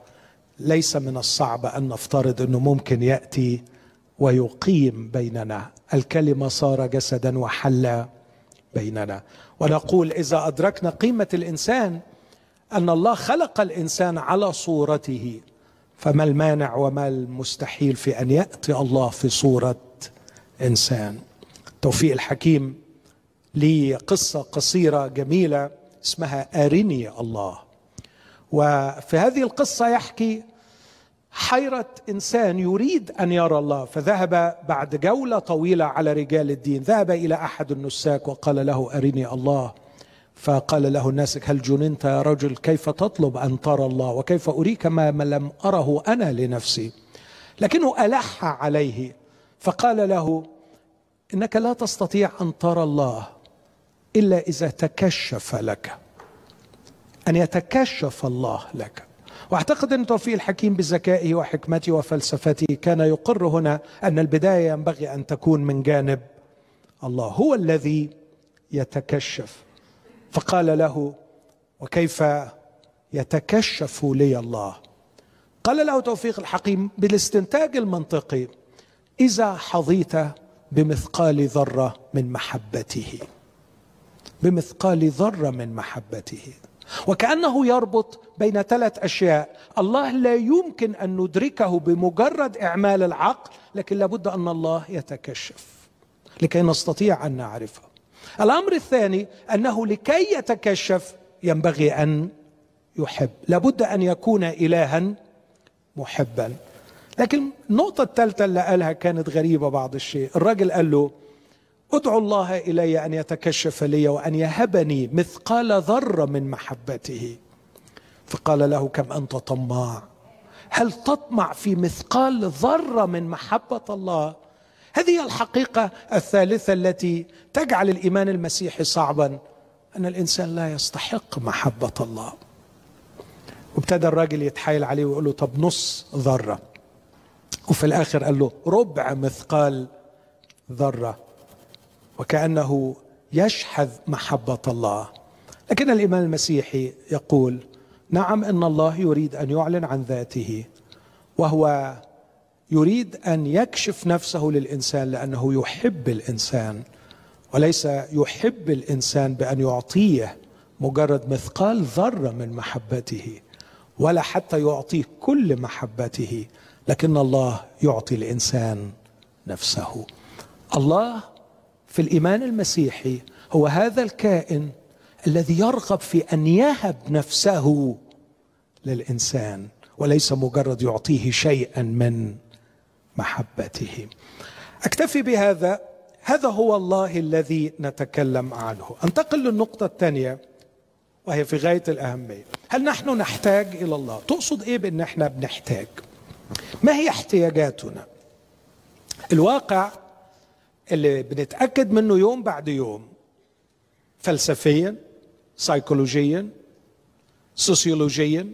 ليس من الصعب أن نفترض إنه ممكن يأتي ويقيم بيننا. الكلمة صار جسدا وحل بيننا. ونقول إذا أدركنا قيمة الإنسان أن الله خلق الإنسان على صورته. فما المانع وما المستحيل في أن يأتي الله في صورة إنسان. توفيق الحكيم لي قصة قصيرة جميلة اسمها أرني الله. وفي هذه القصة يحكي حيرة إنسان يريد أن يرى الله. فذهب بعد جولة طويلة على رجال الدين. ذهب إلى أحد النساك وقال له أرني الله. فقال له الناسك هل جننت يا رجل كيف تطلب أن ترى الله وكيف أريك ما لم أره أنا لنفسي؟ لكنه ألح عليه فقال له إنك لا تستطيع أن ترى الله إلا إذا تكشف لك أن يتكشف الله لك. وأعتقد أن توفيق الحكيم بذكائه وحكمته وفلسفته كان يقر هنا أن البداية ينبغي أن تكون من جانب الله هو الذي يتكشف. فقال له وكيف يتكشف لي الله؟ قال له توفيق الحكيم بالاستنتاج المنطقي إذا حظيت بمثقال ذرة من محبته. بمثقال ذرة من محبته. وكأنه يربط بين ثلاث أشياء. الله لا يمكن أن ندركه بمجرد إعمال العقل لكن لابد أن الله يتكشف لكي نستطيع أن نعرفه. الأمر الثاني أنه لكي يتكشف ينبغي أن يحب. لابد أن يكون الها محبا. لكن النقطة الثالثة اللي قالها كانت غريبة بعض الشيء. الراجل قال له أدعو الله إلي أن يتكشف لي وأن يهبني مثقال ذرة من محبته. فقال له كم أنت طماع؟ هل تطمع في مثقال ذرة من محبة الله؟ هذه هي الحقيقة الثالثة التي تجعل الإيمان المسيحي صعبا أن الإنسان لا يستحق محبة الله. وابتدى الراجل يتحايل عليه ويقول له طب نص ذرة. وفي الآخر قال له ربع مثقال ذرة. وكأنه يشحذ محبة الله. لكن الإيمان المسيحي يقول نعم إن الله يريد أن يعلن عن ذاته وهو يريد أن يكشف نفسه للإنسان لأنه يحب الإنسان وليس يحب الإنسان بأن يعطيه مجرد مثقال ذرة من محبته ولا حتى يعطيه كل محبته لكن الله يعطي الإنسان نفسه. الله في الإيمان المسيحي هو هذا الكائن الذي يرغب في أن يهب نفسه للإنسان وليس مجرد يعطيه شيئا من محبته. أكتفي بهذا. هذا هو الله الذي نتكلم عنه. أنتقل للنقطة الثانية وهي في غاية الأهمية. هل نحن نحتاج إلى الله؟ تقصد إيه بأن إحنا بنحتاج؟ ما هي احتياجاتنا؟ الواقع اللي بنتأكد منه يوم بعد يوم فلسفيا سيكولوجيا سوسيولوجيا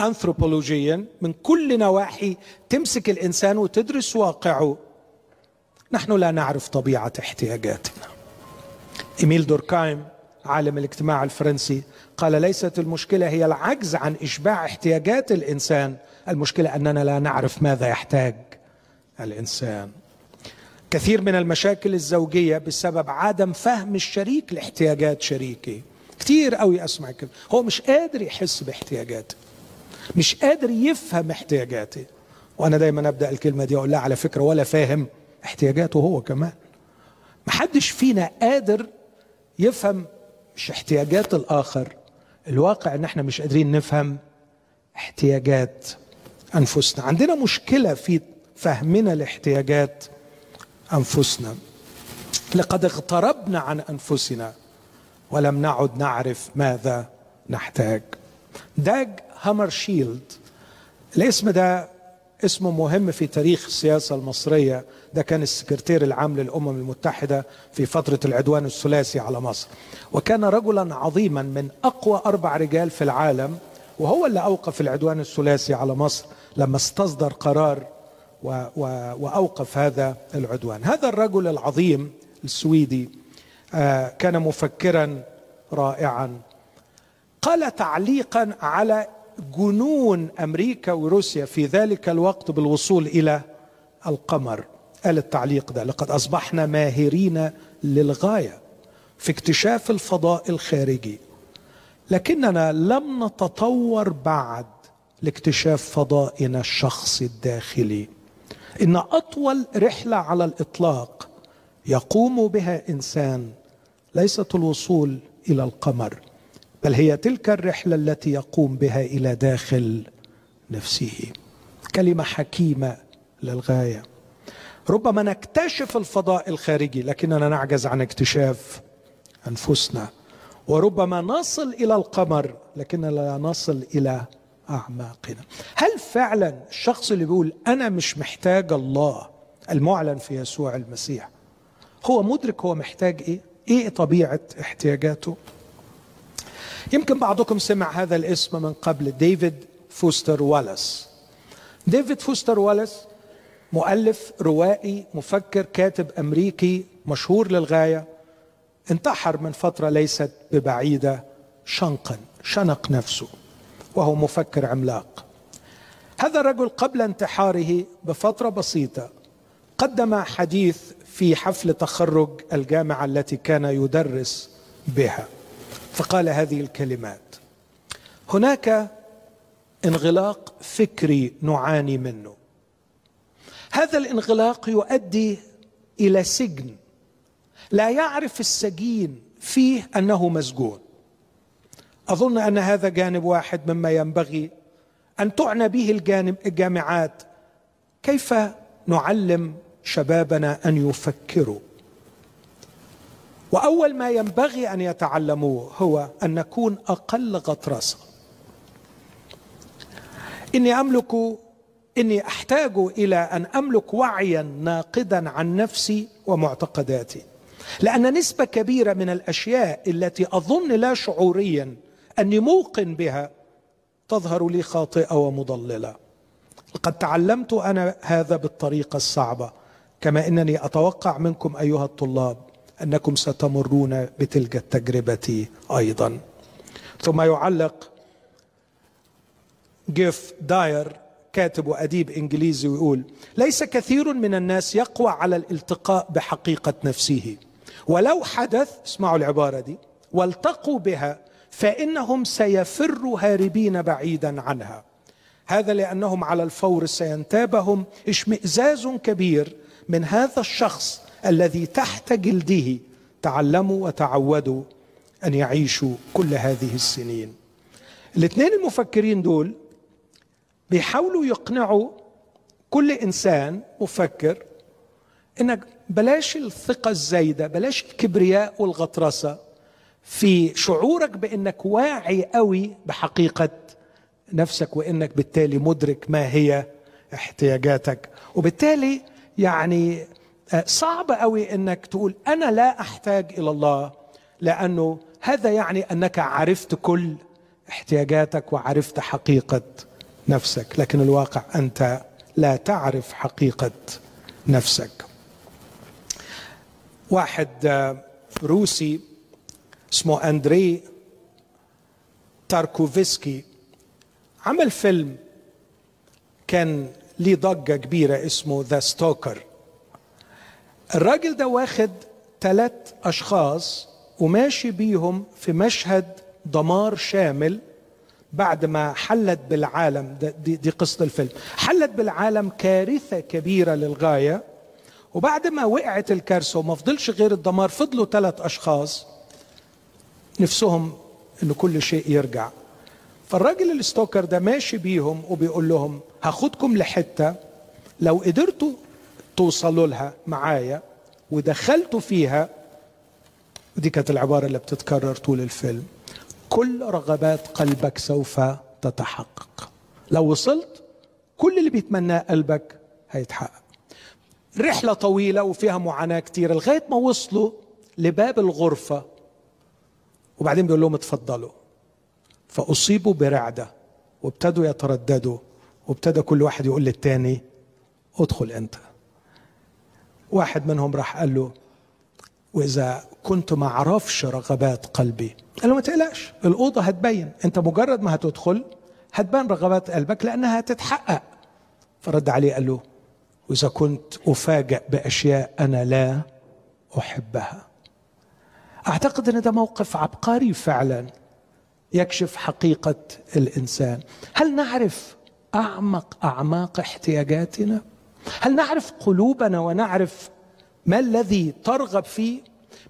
انثروبولوجيا من كل نواحي تمسك الإنسان وتدرس واقعه. نحن لا نعرف طبيعة احتياجاتنا. إيميل دوركايم عالم الاجتماع الفرنسي قال ليست المشكلة هي العجز عن إشباع احتياجات الإنسان المشكلة أننا لا نعرف ماذا يحتاج الإنسان. كثير من المشاكل الزوجية بسبب عدم فهم الشريك لاحتياجات شريكه كثير قوي أسمع كده. هو مش قادر يحس باحتياجاته. مش قادر يفهم احتياجاته. وأنا دايما أبدأ الكلمة دي أقول لها على فكرة ولا فاهم احتياجاته هو كمان. محدش فينا قادر يفهم مش احتياجات الآخر. الواقع إن إحنا مش قادرين نفهم احتياجات أنفسنا. عندنا مشكلة في فهمنا لاحتياجات أنفسنا. لقد اغتربنا عن أنفسنا ولم نعد نعرف ماذا نحتاج. داج هامرشيلد الاسم ده اسمه مهم في تاريخ السياسة المصرية. ده كان السكرتير العام للأمم المتحدة في فترة العدوان الثلاثي على مصر. وكان رجلا عظيما من أقوى أربع رجال في العالم وهو اللي أوقف العدوان الثلاثي على مصر لما استصدر قرار و و وأوقف هذا العدوان. هذا الرجل العظيم السويدي آه كان مفكرا رائعا. قال تعليقا على جنون أمريكا وروسيا في ذلك الوقت بالوصول إلى القمر. قال التعليق ده لقد أصبحنا ماهرين للغاية في اكتشاف الفضاء الخارجي لكننا لم نتطور بعد لاكتشاف فضائنا الشخصي الداخلي. إن أطول رحلة على الإطلاق يقوم بها إنسان ليست الوصول إلى القمر. بل هي تلك الرحلة التي يقوم بها إلى داخل نفسه. كلمة حكيمة للغاية. ربما نكتشف الفضاء الخارجي لكننا نعجز عن اكتشاف أنفسنا. وربما نصل إلى القمر لكننا لا نصل إلى أعماقنا. هل فعلا الشخص اللي بيقول أنا مش محتاج الله المعلن في يسوع المسيح هو مدرك هو محتاج إيه؟ إيه طبيعة احتياجاته؟ يمكن بعضكم سمع هذا الاسم من قبل ديفيد فوستر والاس. ديفيد فوستر والاس مؤلف روائي مفكر كاتب أمريكي مشهور للغاية. انتحر من فترة ليست ببعيدة شنقا شنق نفسه وهو مفكر عملاق. هذا الرجل قبل انتحاره بفترة بسيطة قدم حديث في حفل تخرج الجامعة التي كان يدرس بها. فقال هذه الكلمات. هناك انغلاق فكري نعاني منه. هذا الانغلاق يؤدي إلى سجن. لا يعرف السجين فيه أنه مسجون. أظن أن هذا جانب واحد مما ينبغي أن تعنى به الجانب الجامعات. كيف نعلم شبابنا أن يفكروا؟ وأول ما ينبغي أن يتعلموه هو أن نكون أقل غطرسة. إني أملك إني أحتاج إلى أن أملك وعيا ناقدا عن نفسي ومعتقداتي. لأن نسبة كبيرة من الأشياء التي أظن لا شعوريا أني موقن بها تظهر لي خاطئة ومضللة. لقد تعلمت أنا هذا بالطريقة الصعبة كما إنني أتوقع منكم أيها الطلاب. أنكم ستمرون بتلك التجربة أيضا. ثم يعلق جيف داير كاتب واديب إنجليزي ويقول ليس كثير من الناس يقوى على الالتقاء بحقيقة نفسه. ولو حدث اسمعوا العبارة دي والتقوا بها فإنهم سيفروا هاربين بعيدا عنها. هذا لأنهم على الفور سينتابهم اشمئزاز كبير من هذا الشخص الذي تحت جلده تعلموا وتعودوا أن يعيشوا كل هذه السنين. الاثنين المفكرين دول بيحاولوا يقنعوا كل إنسان مفكر انك بلاش الثقة الزايدة بلاش الكبرياء والغطرسة في شعورك بإنك واعي قوي بحقيقة نفسك وإنك بالتالي مدرك ما هي احتياجاتك. وبالتالي يعني صعب قوي إنك تقول أنا لا أحتاج إلى الله لأنه هذا يعني أنك عرفت كل احتياجاتك وعرفت حقيقة نفسك لكن الواقع أنت لا تعرف حقيقة نفسك. واحد روسي اسمه أندري تاركوفسكي عمل فيلم كان ليه ضجة كبيرة اسمه ذا ستوكر الراجل ده واخد ثلاث أشخاص وماشي بيهم في مشهد دمار شامل بعد ما حلت بالعالم. دي, دي قصة الفيلم. حلت بالعالم كارثة كبيرة للغاية. وبعد ما وقعت الكارثة وما فضلش غير الدمار فضلوا ثلاث أشخاص. نفسهم إن كل شيء يرجع. فالراجل الستوكر ده ماشي بيهم وبيقول لهم هاخدكم لحتة. لو قدرتوا توصلوا لها معايا. ودخلتوا فيها ودي كانت العبارة اللي بتتكرر طول الفيلم. كل رغبات قلبك سوف تتحقق. لو وصلت كل اللي بيتمناه قلبك هيتحقق. رحلة طويلة وفيها معاناة كتيرة لغاية ما وصلوا لباب الغرفة. وبعدين بيقول لهم اتفضلوا. فأصيبوا برعدة وابتدوا يترددوا. وابتدى كل واحد يقول للتاني ادخل أنت. واحد منهم راح قال له وإذا كنت ما أعرفش رغبات قلبي. قال له ما تقلقش الأوضة هتبين أنت مجرد ما هتدخل هتبان رغبات قلبك لأنها هتتحقق. فرد عليه قال له وإذا كنت افاجئ بأشياء أنا لا أحبها. أعتقد إن ده موقف عبقري فعلا يكشف حقيقة الإنسان. هل نعرف أعمق أعماق احتياجاتنا؟ هل نعرف قلوبنا ونعرف ما الذي ترغب فيه؟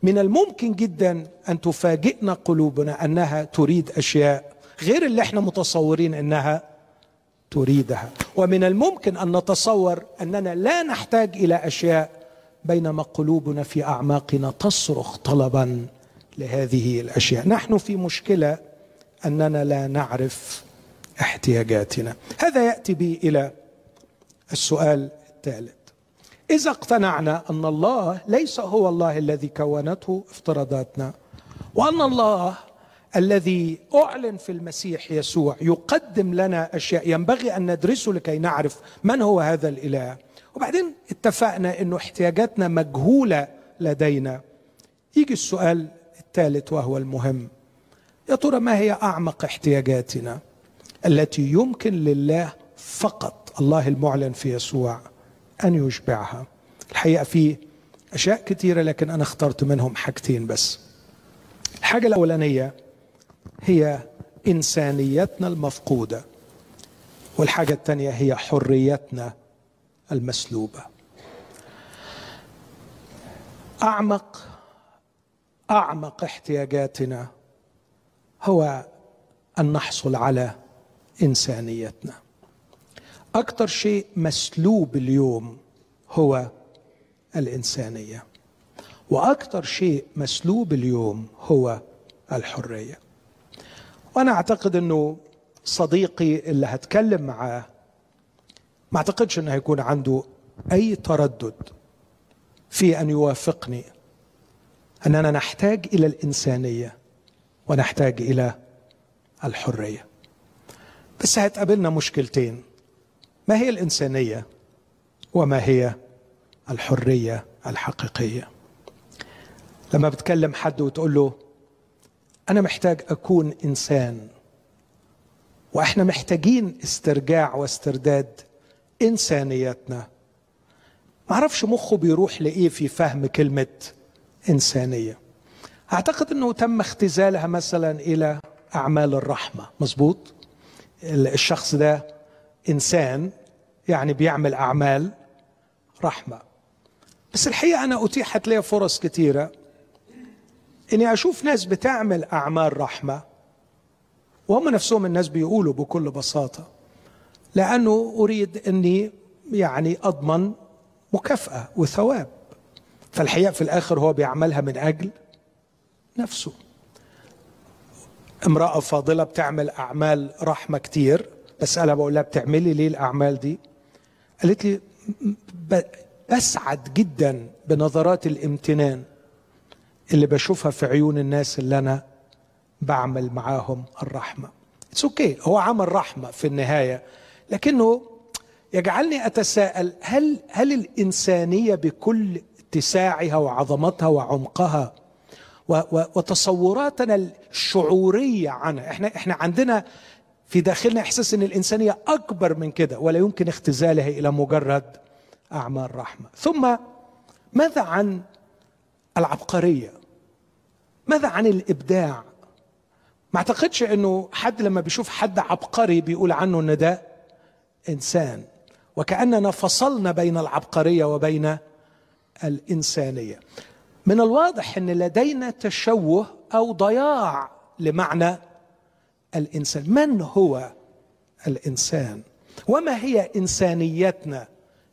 من الممكن جدا أن تفاجئنا قلوبنا أنها تريد أشياء غير اللي إحنا متصورين إنها تريدها. ومن الممكن أن نتصور أننا لا نحتاج إلى أشياء بينما قلوبنا في أعماقنا تصرخ طلبا لهذه الأشياء. نحن في مشكلة أننا لا نعرف احتياجاتنا. هذا يأتي بي إلى السؤال الثالث. اذا اقتنعنا أن الله ليس هو الله الذي كونته افتراضاتنا وأن الله الذي أعلن في المسيح يسوع يقدم لنا أشياء ينبغي أن ندرسه لكي نعرف من هو هذا الإله. وبعدين اتفقنا إنه احتياجاتنا مجهولة لدينا. يجي السؤال الثالث وهو المهم. يا ترى ما هي أعمق احتياجاتنا التي يمكن لله فقط الله المعلن في يسوع؟ أن يشبعها. الحقيقة في أشياء كثيره لكن أنا اخترت منهم حاجتين بس. الحاجة الأولانية هي إنسانيتنا المفقودة والحاجة الثانية هي حريتنا المسلوبة. أعمق أعمق احتياجاتنا هو أن نحصل على إنسانيتنا. أكثر شيء مسلوب اليوم هو الإنسانية. وأكثر شيء مسلوب اليوم هو الحرية. وأنا أعتقد إنه صديقي اللي هتكلم معاه ما أعتقدش إنه هيكون عنده أي تردد في أن يوافقني أننا نحتاج إلى الإنسانية ونحتاج إلى الحرية. بس هتقابلنا مشكلتين. ما هي الإنسانية وما هي الحرية الحقيقية؟ لما بتكلم حد وتقول له أنا محتاج أكون إنسان وإحنا محتاجين استرجاع واسترداد إنسانيتنا معرفش مخه بيروح لإيه في فهم كلمة إنسانية. أعتقد إنه تم اختزالها مثلا إلى أعمال الرحمة مظبوط؟ الشخص ده إنسان يعني بيعمل أعمال رحمة. بس الحقيقة أنا أتيحت لي فرص كثيره إني أشوف ناس بتعمل أعمال رحمة وهم نفسهم الناس بيقولوا بكل بساطة لأنه أريد إني يعني أضمن مكافأة وثواب. فالحقيقة في الآخر هو بيعملها من أجل نفسه. امرأة فاضلة بتعمل أعمال رحمة كتير بسالها بقول لها بتعملي ليه الأعمال دي قالت لي بسعد جدا بنظرات الامتنان اللي بشوفها في عيون الناس اللي أنا بعمل معاهم الرحمة it's okay okay. هو عمل رحمة في النهاية لكنه يجعلني أتساءل هل هل الإنسانية بكل اتساعها وعظمتها وعمقها وتصوراتنا الشعورية عنها إحنا إحنا عندنا في داخلنا إحساس إن الانسانيه أكبر من كده ولا يمكن اختزالها إلى مجرد اعمال رحمه ثم ماذا عن العبقرية؟ ماذا عن الإبداع؟ ما أعتقدش إنه حد لما بيشوف حد عبقري بيقول عنه ان ده إنسان وكأننا فصلنا بين العبقرية وبين الإنسانية. من الواضح إن لدينا تشوه أو ضياع لمعنى الإنسان. من هو الإنسان؟ وما هي إنسانيتنا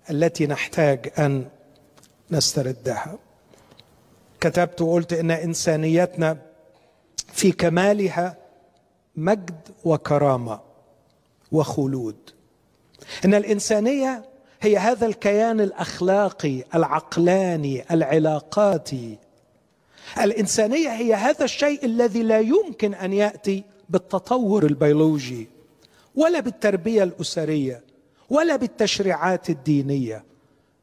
التي نحتاج أن نستردها؟ كتبت وقلت إن إنسانيتنا في كمالها مجد وكرامة وخلود. إن الإنسانية هي هذا الكيان الأخلاقي العقلاني العلاقاتي. الإنسانية هي هذا الشيء الذي لا يمكن أن يأتي بالتطور البيولوجي ولا بالتربية الأسرية ولا بالتشريعات الدينية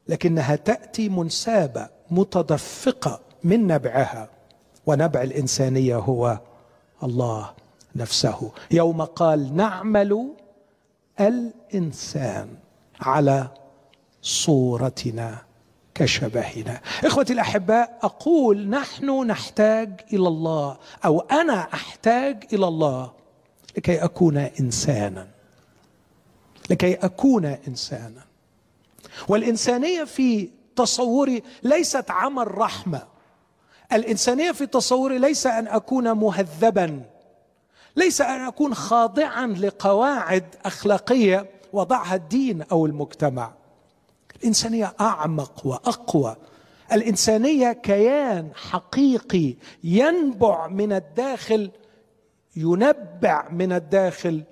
لكنها تأتي منسابة متدفقة من نبعها ونبع الإنسانية هو الله نفسه. يوم قال نعمل الإنسان على صورتنا كشبهنا. إخوتي الأحباء أقول نحن نحتاج إلى الله أو أنا أحتاج إلى الله لكي أكون إنسانا. لكي أكون إنسانا. والإنسانية في تصوري ليست عمل رحمة. الإنسانية في تصوري ليس أن أكون مهذبا. ليس أن أكون خاضعا لقواعد أخلاقية وضعها الدين أو المجتمع. الإنسانية أعمق وأقوى. الإنسانية كيان حقيقي ينبع من الداخل ينبع من الداخل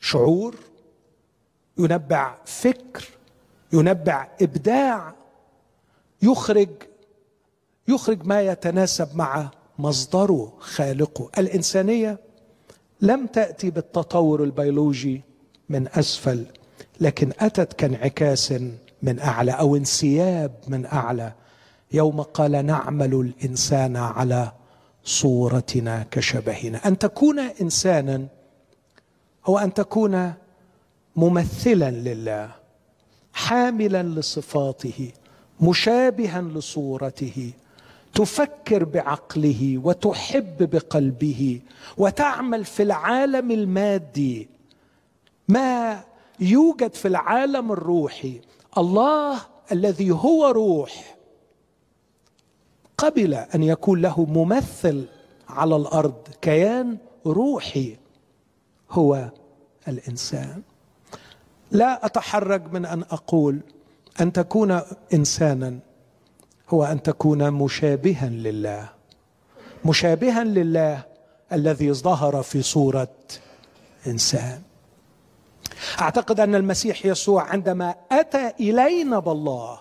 شعور ينبع فكر ينبع إبداع يخرج يخرج ما يتناسب مع مصدره خالقه. الإنسانية لم تأتي بالتطور البيولوجي من أسفل لكن أتت كانعكاس من أعلى أو انسياب من أعلى. يوم قال نعمل الإنسان على صورتنا كشبهنا. أن تكون إنسانا هو أن تكون ممثلا لله حاملا لصفاته مشابها لصورته تفكر بعقله وتحب بقلبه وتعمل في العالم المادي. ما يوجد في العالم الروحي الله الذي هو روح. قبل أن يكون له ممثل على الأرض كيان روحي هو الإنسان. لا اتحرج من أن أقول أن تكون إنسانا هو أن تكون مشابها لله. مشابها لله الذي ظهر في صورة إنسان. أعتقد أن المسيح يسوع عندما أتى إلينا بالله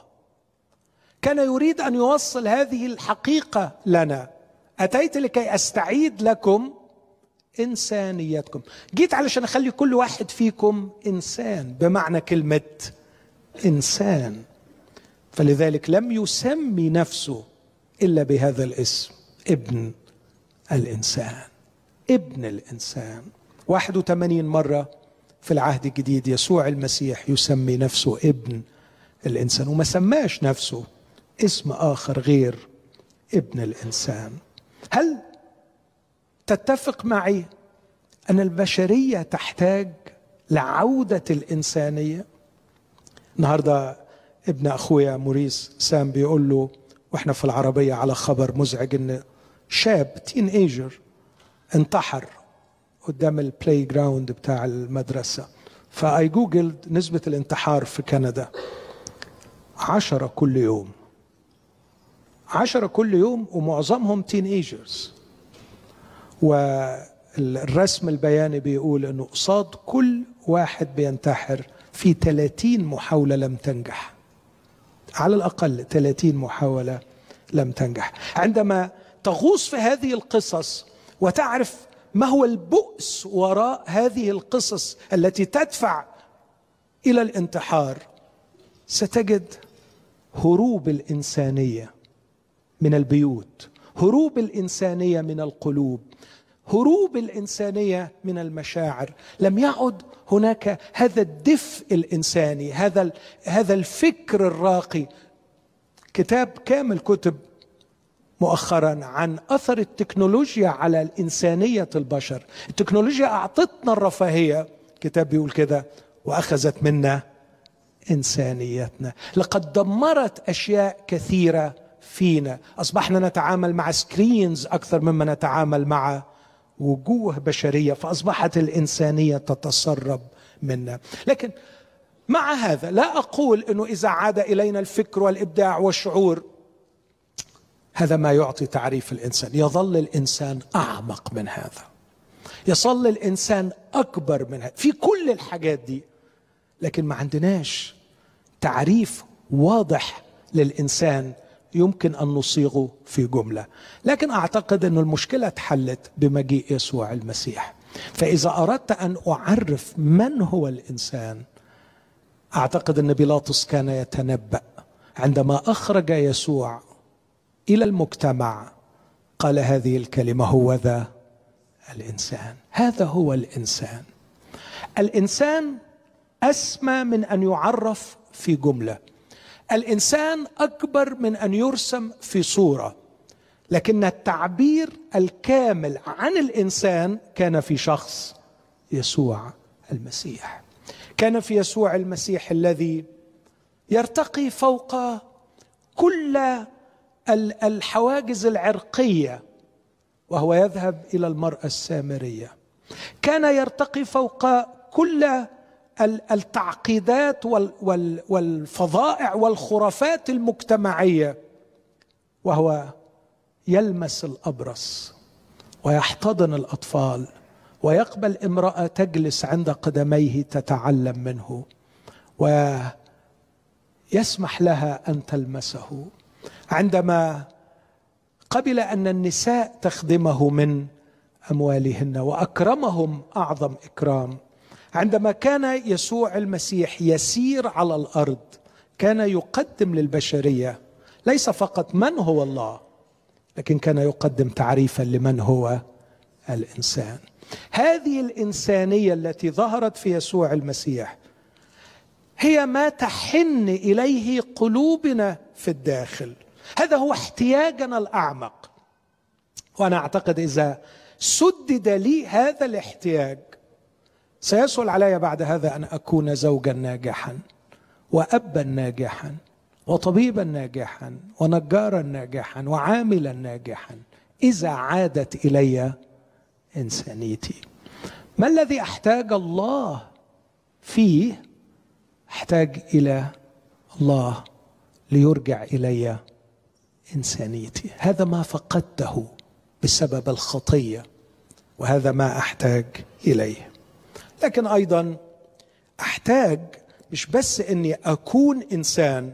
كان يريد أن يوصل هذه الحقيقة لنا. أتيت لكي أستعيد لكم إنسانيتكم. جيت علشان أخلي كل واحد فيكم إنسان بمعنى كلمة إنسان. فلذلك لم يسمي نفسه إلا بهذا الاسم ابن الإنسان. ابن الإنسان. 81 مرة في العهد الجديد يسوع المسيح يسمي نفسه ابن الإنسان وما سماش نفسه اسم آخر غير ابن الإنسان. هل تتفق معي أن البشرية تحتاج لعودة الإنسانية؟ النهارده ابن أخويا موريس سام بيقول له وإحنا في العربية على خبر مزعج إن شاب teenager انتحر قدام ال playground بتاع المدرسة. ف I Googled نسبة الانتحار في كندا عشرة كل يوم. عشرة كل يوم ومعظمهم teenagers والرسم البياني بيقول إنه قصاد كل واحد بينتحر في 30 محاولة لم تنجح. على الأقل 30 محاولة لم تنجح. عندما تغوص في هذه القصص وتعرف ما هو البؤس وراء هذه القصص التي تدفع إلى الانتحار؟ ستجد هروب الإنسانية من البيوت هروب الإنسانية من القلوب هروب الإنسانية من المشاعر. لم يعد هناك هذا الدفء الإنساني هذا هذا الفكر الراقي. كتاب كامل كتب مؤخرا عن أثر التكنولوجيا على الإنسانية البشر. التكنولوجيا أعطتنا الرفاهية. كتاب بيقول كده وأخذت منا إنسانيتنا. لقد دمرت أشياء كثيرة فينا. أصبحنا نتعامل مع سكرينز أكثر مما نتعامل مع وجوه بشرية فأصبحت الإنسانية تتسرب منا. لكن مع هذا لا أقول إنه إذا عاد إلينا الفكر والإبداع والشعور هذا ما يعطي تعريف الإنسان. يظل الإنسان أعمق من هذا. يظل الإنسان أكبر من هذا. في كل الحاجات دي لكن ما عندناش تعريف واضح للإنسان يمكن أن نصيغه في جملة. لكن أعتقد أن المشكلة اتحلت بمجيء يسوع المسيح. فإذا أردت أن أعرف من هو الإنسان أعتقد أن بيلاطس كان يتنبأ عندما أخرج يسوع إلى المجتمع. قال هذه الكلمة هو ذا الإنسان. هذا هو الإنسان. الإنسان أسمى من أن يعرف في جملة. الإنسان أكبر من أن يرسم في صورة. لكن التعبير الكامل عن الإنسان كان في شخص يسوع المسيح. كان في يسوع المسيح الذي يرتقي فوق كل الحواجز العرقية وهو يذهب إلى المرأة السامرية. كان يرتقي فوق كل التعقيدات والفظائع والخرافات المجتمعية وهو يلمس الأبرص ويحتضن الأطفال ويقبل امرأة تجلس عند قدميه تتعلم منه ويسمح لها أن تلمسه. عندما قبل أن النساء تخدمه من أموالهن وأكرمهم أعظم إكرام عندما كان يسوع المسيح يسير على الأرض كان يقدم للبشرية ليس فقط من هو الله لكن كان يقدم تعريفا لمن هو الإنسان. هذه الإنسانية التي ظهرت في يسوع المسيح هي ما تحن إليه قلوبنا في الداخل. هذا هو احتياجنا الأعمق. وأنا أعتقد إذا سدد لي هذا الاحتياج سيسهل علي بعد هذا أن أكون زوجا ناجحا وابا ناجحا وطبيبا ناجحا ونجارا ناجحا وعاملا ناجحا. إذا عادت إلي إنسانيتي. ما الذي أحتاج الله فيه؟ أحتاج إلى الله. ليرجع إلي إنسانيتي. هذا ما فقدته بسبب الخطية وهذا ما أحتاج إليه. لكن أيضا أحتاج مش بس إني أكون إنسان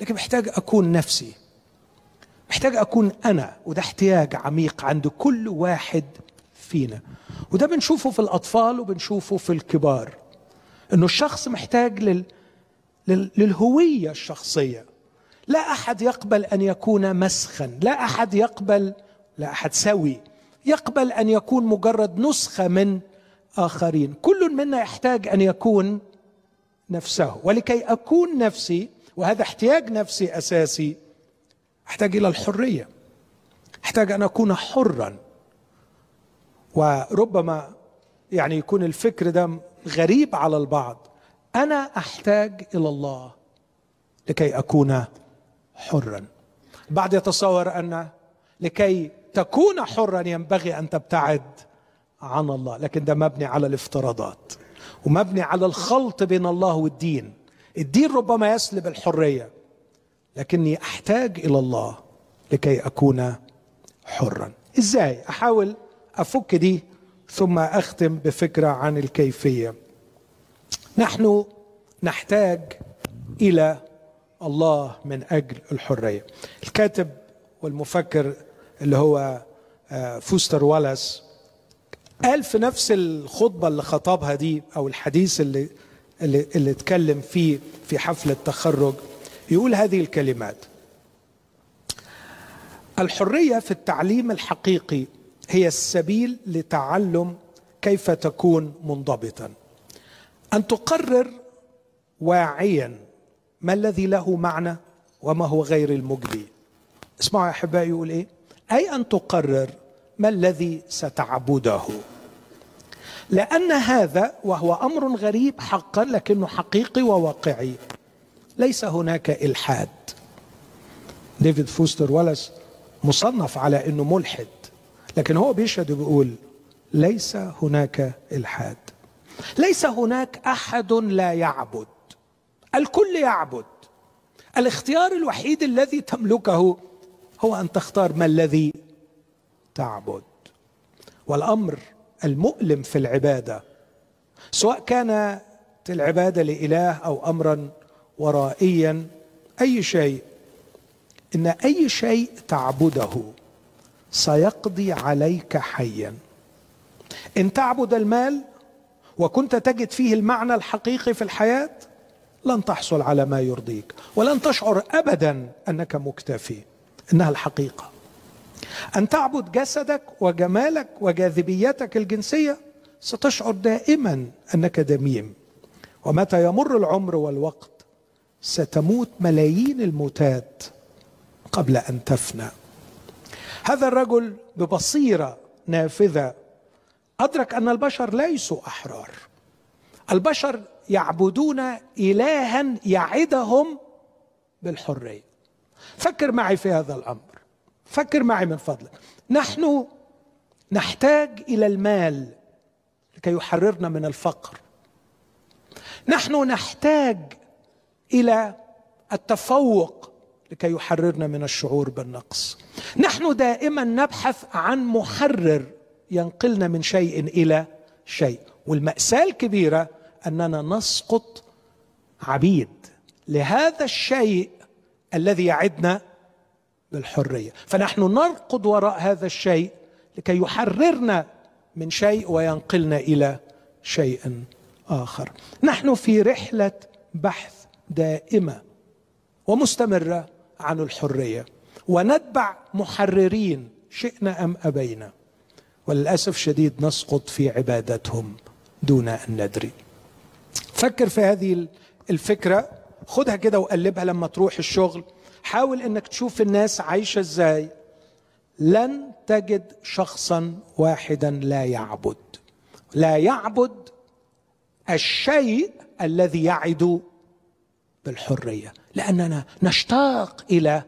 لكن محتاج أكون نفسي. محتاج أكون أنا وده احتياج عميق عند كل واحد فينا. وده بنشوفه في الأطفال وبنشوفه في الكبار. إنه الشخص محتاج لل... لل... للهوية الشخصية. لا أحد يقبل أن يكون مسخا لا أحد يقبل لا أحد سوي يقبل أن يكون مجرد نسخة من آخرين. كل منا يحتاج أن يكون نفسه. ولكي أكون نفسي وهذا احتياج نفسي أساسي أحتاج إلى الحرية. أحتاج أن أكون حرا. وربما يعني يكون الفكر ده غريب على البعض. أنا أحتاج إلى الله لكي أكون حرا. بعد يتصور أن لكي تكون حرا ينبغي أن تبتعد عن الله لكن ده مبني على الافتراضات ومبني على الخلط بين الله والدين. الدين ربما يسلب الحرية لكني أحتاج إلى الله لكي أكون حرا. إزاي؟ أحاول أفك دي ثم أختم بفكرة عن الكيفية. نحن نحتاج إلى الله من أجل الحرية. الكاتب والمفكر اللي هو آه، فوستر والاس قال في نفس الخطبة اللي خطبها دي أو الحديث اللي اللي, اللي اتكلم فيه في حفل التخرج يقول هذه الكلمات الحرية في التعليم الحقيقي هي السبيل لتعلم كيف تكون منضبطا. أن تقرر واعيا ما الذي له معنى وما هو غير المجدي. اسمعوا يا أحبائي يقول إيه؟ أي أن تقرر ما الذي ستعبده. لأن هذا وهو أمر غريب حقا لكنه حقيقي وواقعي. ليس هناك إلحاد. ديفيد فوستر والاس مصنف على إنه ملحد لكن هو بيشهد وبيقول ليس هناك إلحاد. ليس هناك أحد لا يعبد. الكل يعبد. الاختيار الوحيد الذي تملكه هو أن تختار ما الذي تعبد. والأمر المؤلم في العبادة سواء كانت العبادة لإله أو امرا ورائيا أي شيء. إن أي شيء تعبده سيقضي عليك حيا. إن تعبد المال وكنت تجد فيه المعنى الحقيقي في الحياة؟ لن تحصل على ما يرضيك ولن تشعر ابدا أنك مكتفي. إنها الحقيقة. أن تعبد جسدك وجمالك وجاذبيتك الجنسية ستشعر دائما أنك دميم. ومتى يمر العمر والوقت ستموت ملايين الموتات قبل أن تفنى. هذا الرجل ببصيرة نافذة أدرك أن البشر ليسوا أحرار. البشر يعبدون الها يعدهم بالحرية. فكر معي في هذا الأمر. فكر معي من فضلك. نحن نحتاج إلى المال لكي يحررنا من الفقر. نحن نحتاج إلى التفوق لكي يحررنا من الشعور بالنقص. نحن دائما نبحث عن محرر ينقلنا من شيء إلى شيء. والمأساة الكبيرة أننا نسقط عبيد لهذا الشيء الذي يعدنا بالحرية. فنحن نرقد وراء هذا الشيء لكي يحررنا من شيء وينقلنا إلى شيء آخر. نحن في رحلة بحث دائمة ومستمرة عن الحرية. ونتبع محررين شئنا أم أبينا. وللأسف شديد نسقط في عبادتهم دون أن ندري. فكر في هذه الفكرة خدها كده وقلبها لما تروح الشغل. حاول إنك تشوف الناس عايشة إزاي. لن تجد شخصا واحدا لا يعبد. لا يعبد الشيء الذي يعد بالحرية. لأننا نشتاق إلى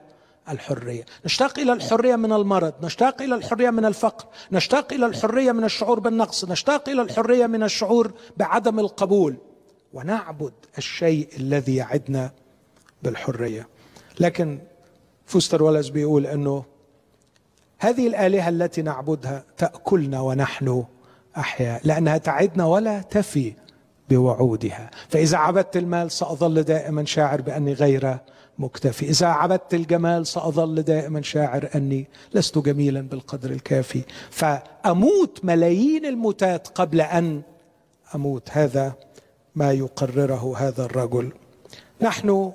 الحرية. نشتاق إلى الحرية من المرض نشتاق إلى الحرية من الفقر نشتاق إلى الحرية من الشعور بالنقص نشتاق إلى الحرية من الشعور بعدم القبول. ونعبد الشيء الذي يعدنا بالحرية. لكن فوستر ولس بيقول إنه هذه الآلهة التي نعبدها تأكلنا ونحن أحياء لأنها تعدنا ولا تفي بوعودها. فإذا عبدت المال سأظل دائما شاعر بأني غير مكتفي. إذا عبدت الجمال سأظل دائما شاعر أني لست جميلا بالقدر الكافي. فأموت ملايين الموتات قبل أن أموت. هذا ما يقرره هذا الرجل. نحن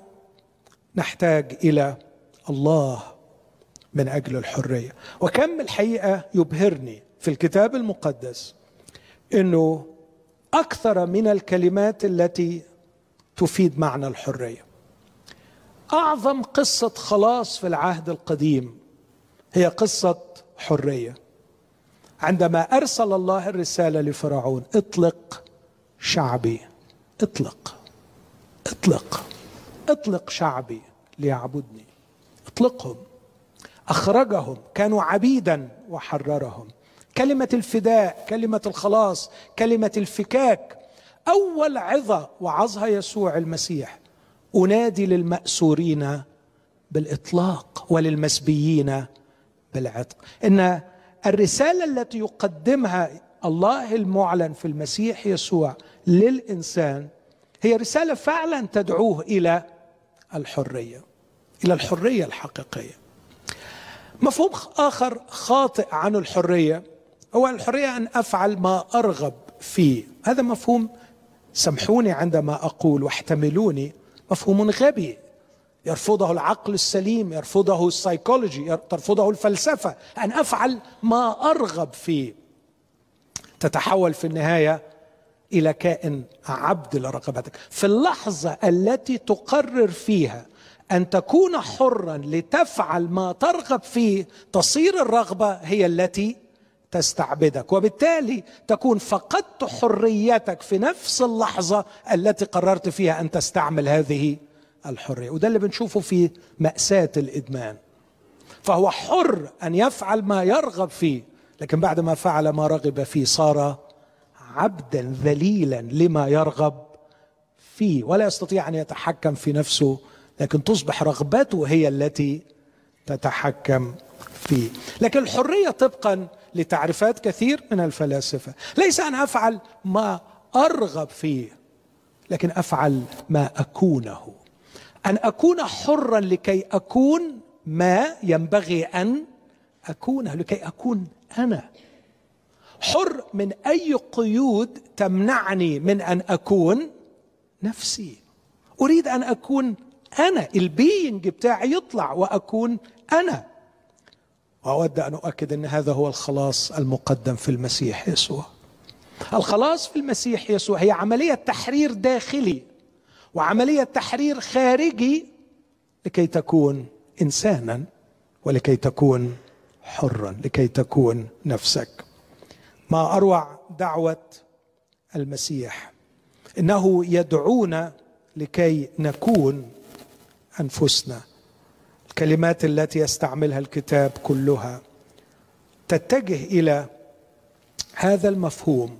نحتاج إلى الله من أجل الحرية. وكم الحقيقة يبهرني في الكتاب المقدس إنه أكثر من الكلمات التي تفيد معنى الحرية. أعظم قصة خلاص في العهد القديم هي قصة حرية. عندما أرسل الله الرسالة لفرعون اطلق شعبي اطلق اطلق اطلق شعبي ليعبدني. اطلقهم. أخرجهم كانوا عبيدا وحررهم. كلمة الفداء كلمة الخلاص كلمة الفكاك. أول عظة وعظها يسوع المسيح. أنادي للمأسورين بالإطلاق وللمسبيين بالعتق. إن الرسالة التي يقدمها الله المعلن في المسيح يسوع للإنسان هي رسالة فعلا تدعوه إلى الحرية إلى الحرية الحقيقية. مفهوم آخر خاطئ عن الحرية هو الحرية أن أفعل ما أرغب فيه. هذا مفهوم سامحوني عندما أقول واحتملوني مفهوم غبي. يرفضه العقل السليم يرفضه السيكولوجي ترفضه الفلسفة أن أفعل ما أرغب فيه. تتحول في النهاية إلى كائن عبد لرغبتك. في اللحظة التي تقرر فيها أن تكون حرا لتفعل ما ترغب فيه تصير الرغبة هي التي تستعبدك. وبالتالي تكون فقدت حريتك في نفس اللحظة التي قررت فيها أن تستعمل هذه الحرية. وده اللي بنشوفه في مأساة الإدمان. فهو حر أن يفعل ما يرغب فيه لكن بعد ما فعل ما رغب فيه صار عبدا ذليلا لما يرغب فيه ولا يستطيع أن يتحكم في نفسه لكن تصبح رغبته هي التي تتحكم فيه. لكن الحرية طبقا لتعريفات كثير من الفلاسفة. ليس أن أفعل ما أرغب فيه لكن أفعل ما أكونه. أن أكون حرا لكي أكون ما ينبغي أن أكونه لكي أكون أنا. حر من أي قيود تمنعني من أن أكون نفسي. أريد أن أكون أنا. البينج بتاعي يطلع وأكون أنا. وأود أن أؤكد أن هذا هو الخلاص المقدم في المسيح يسوع. الخلاص في المسيح يسوع هي عملية تحرير داخلي وعملية تحرير خارجي لكي تكون إنسانا ولكي تكون حرا لكي تكون نفسك. ما أروع دعوة المسيح إنه يدعونا لكي نكون أنفسنا. الكلمات التي يستعملها الكتاب كلها. تتجه إلى هذا المفهوم.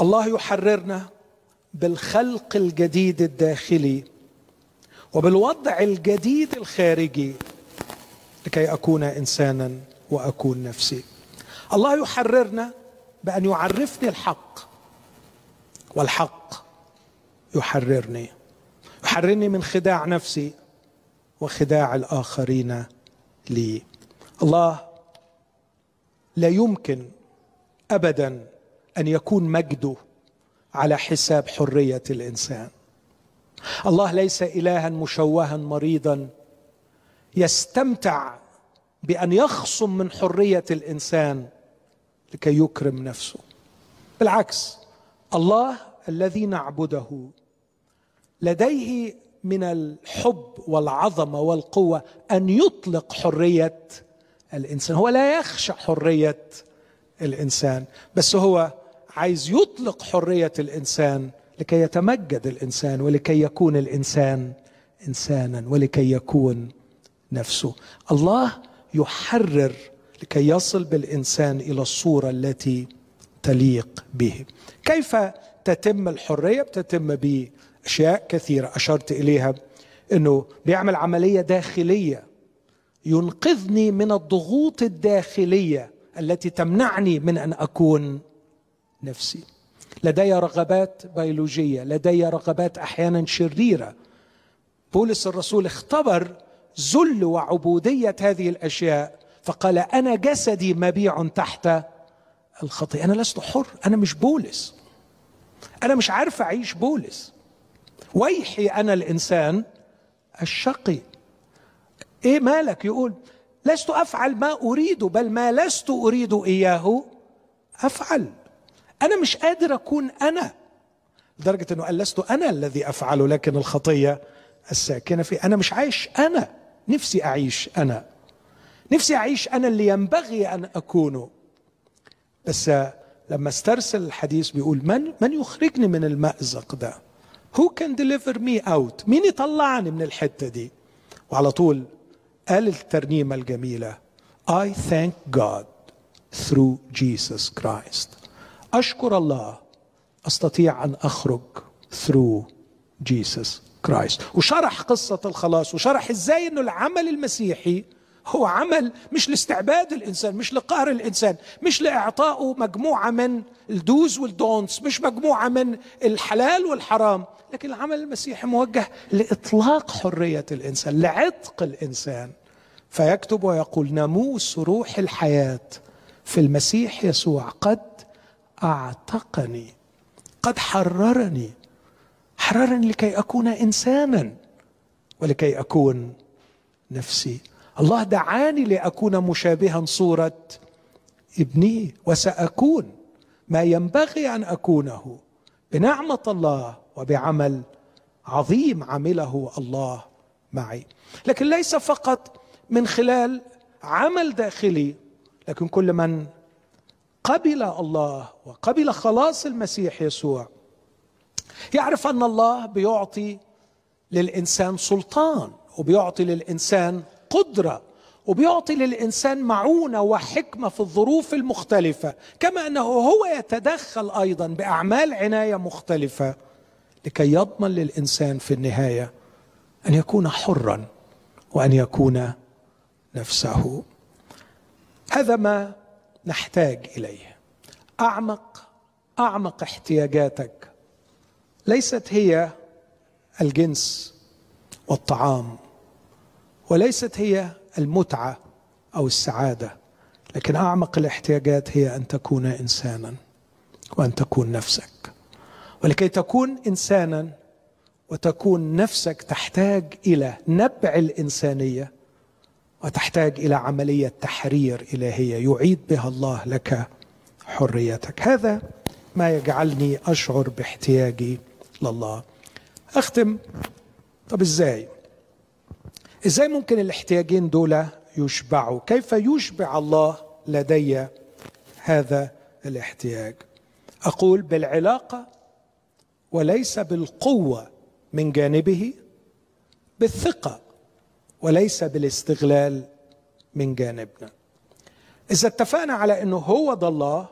الله يحررنا بالخلق الجديد الداخلي وبالوضع الجديد الخارجي لكي أكون إنسانا وأكون نفسي. الله يحررنا بأن يعرفني الحق والحق يحررني. يحررني من خداع نفسي. وخداع الآخرين لي. الله لا يمكن ابدا أن يكون مجده على حساب حرية الإنسان. الله ليس الها مشوها مريضا يستمتع بأن يخصم من حرية الإنسان لكي يكرم نفسه. بالعكس الله الذي نعبده لديه من الحب والعظمة والقوة أن يطلق حرية الإنسان. هو لا يخشى حرية الإنسان بس هو عايز يطلق حرية الإنسان لكي يتمجد الإنسان ولكي يكون الإنسان إنسانا ولكي يكون نفسه. الله يحرر لكي يصل بالإنسان إلى الصورة التي تليق به. كيف تتم الحرية؟ بتتم باشياء كثيرة. أشرت إليها إنه بيعمل عملية داخلية ينقذني من الضغوط الداخلية التي تمنعني من أن أكون نفسي. لدي رغبات بيولوجية لدي رغبات أحيانا شريرة. بولس الرسول اختبر ذل وعبودية هذه الأشياء فقال أنا جسدي مبيع تحت الخطيه أنا لست حر أنا مش بولس. أنا مش عارف أعيش بولس. ويحي أنا الإنسان الشقي. إيه مالك؟ يقول لست أفعل ما أريد بل ما لست أريد إياه أفعل. أنا مش قادر أكون أنا لدرجة إنه قال لست أنا الذي افعله لكن الخطية الساكنة في أنا مش عايش أنا نفسي أعيش أنا. نفسي أعيش أنا اللي ينبغي أن اكونه بس لما استرسل الحديث بيقول من من يخرجني من المأزق ده؟ Who can deliver me out? مين يطلعني من الحتة دي؟ وعلى طول قال الترنيمة الجميلة I thank God through Jesus Christ. أشكر الله أستطيع أن أخرج through Jesus Christ. وشرح قصة الخلاص وشرح إزاي أنه العمل المسيحي هو عمل مش لاستعباد الإنسان مش لقهر الإنسان مش لاعطائه مجموعة من ال dos وال don'ts مش مجموعة من الحلال والحرام لكن العمل المسيحي موجه لإطلاق حرية الإنسان لعتق الإنسان. فيكتب ويقول ناموس روح الحياة في المسيح يسوع قد أعتقني قد حررني حررني لكي أكون إنسانا ولكي أكون نفسي الله دعاني لأكون مشابها صورة ابنه وسأكون ما ينبغي أن أكونه بنعمة الله وبعمل عظيم عمله الله معي. لكن ليس فقط من خلال عمل داخلي لكن كل من قبل الله وقبل خلاص المسيح يسوع يعرف أن الله بيعطي للإنسان سلطان وبيعطي للإنسان قدرة وبيعطي للإنسان معونة وحكمة في الظروف المختلفة كما أنه هو يتدخل أيضا بأعمال عناية مختلفة لكي يضمن للإنسان في النهاية أن يكون حرا وأن يكون نفسه. هذا ما نحتاج إليه. أعمق أعمق احتياجاتك ليست هي الجنس والطعام. وليست هي المتعة أو السعادة لكن أعمق الاحتياجات هي أن تكون انسانا وأن تكون نفسك. ولكي تكون انسانا وتكون نفسك تحتاج إلى نبع الإنسانية وتحتاج إلى عملية تحرير إلهية يعيد بها الله لك حريتك. هذا ما يجعلني أشعر باحتياجي لله. أختم. طب إزاي؟ إزاي ممكن الاحتياجين دول يشبعوا؟ كيف يشبع الله لدي هذا الاحتياج؟ أقول بالعلاقة وليس بالقوة من جانبه بالثقة وليس بالاستغلال من جانبنا. إذا اتفقنا على إنه هو ده الله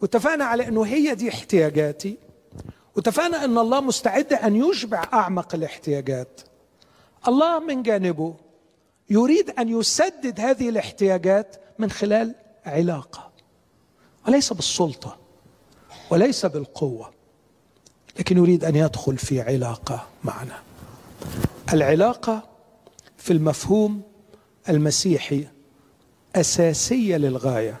واتفقنا على إنه هي دي احتياجاتي واتفقنا إن الله مستعد أن يشبع أعمق الاحتياجات الله من جانبه يريد أن يسدد هذه الاحتياجات من خلال علاقة. وليس بالسلطة وليس بالقوة لكن يريد أن يدخل في علاقة معنا. العلاقة في المفهوم المسيحي أساسية للغاية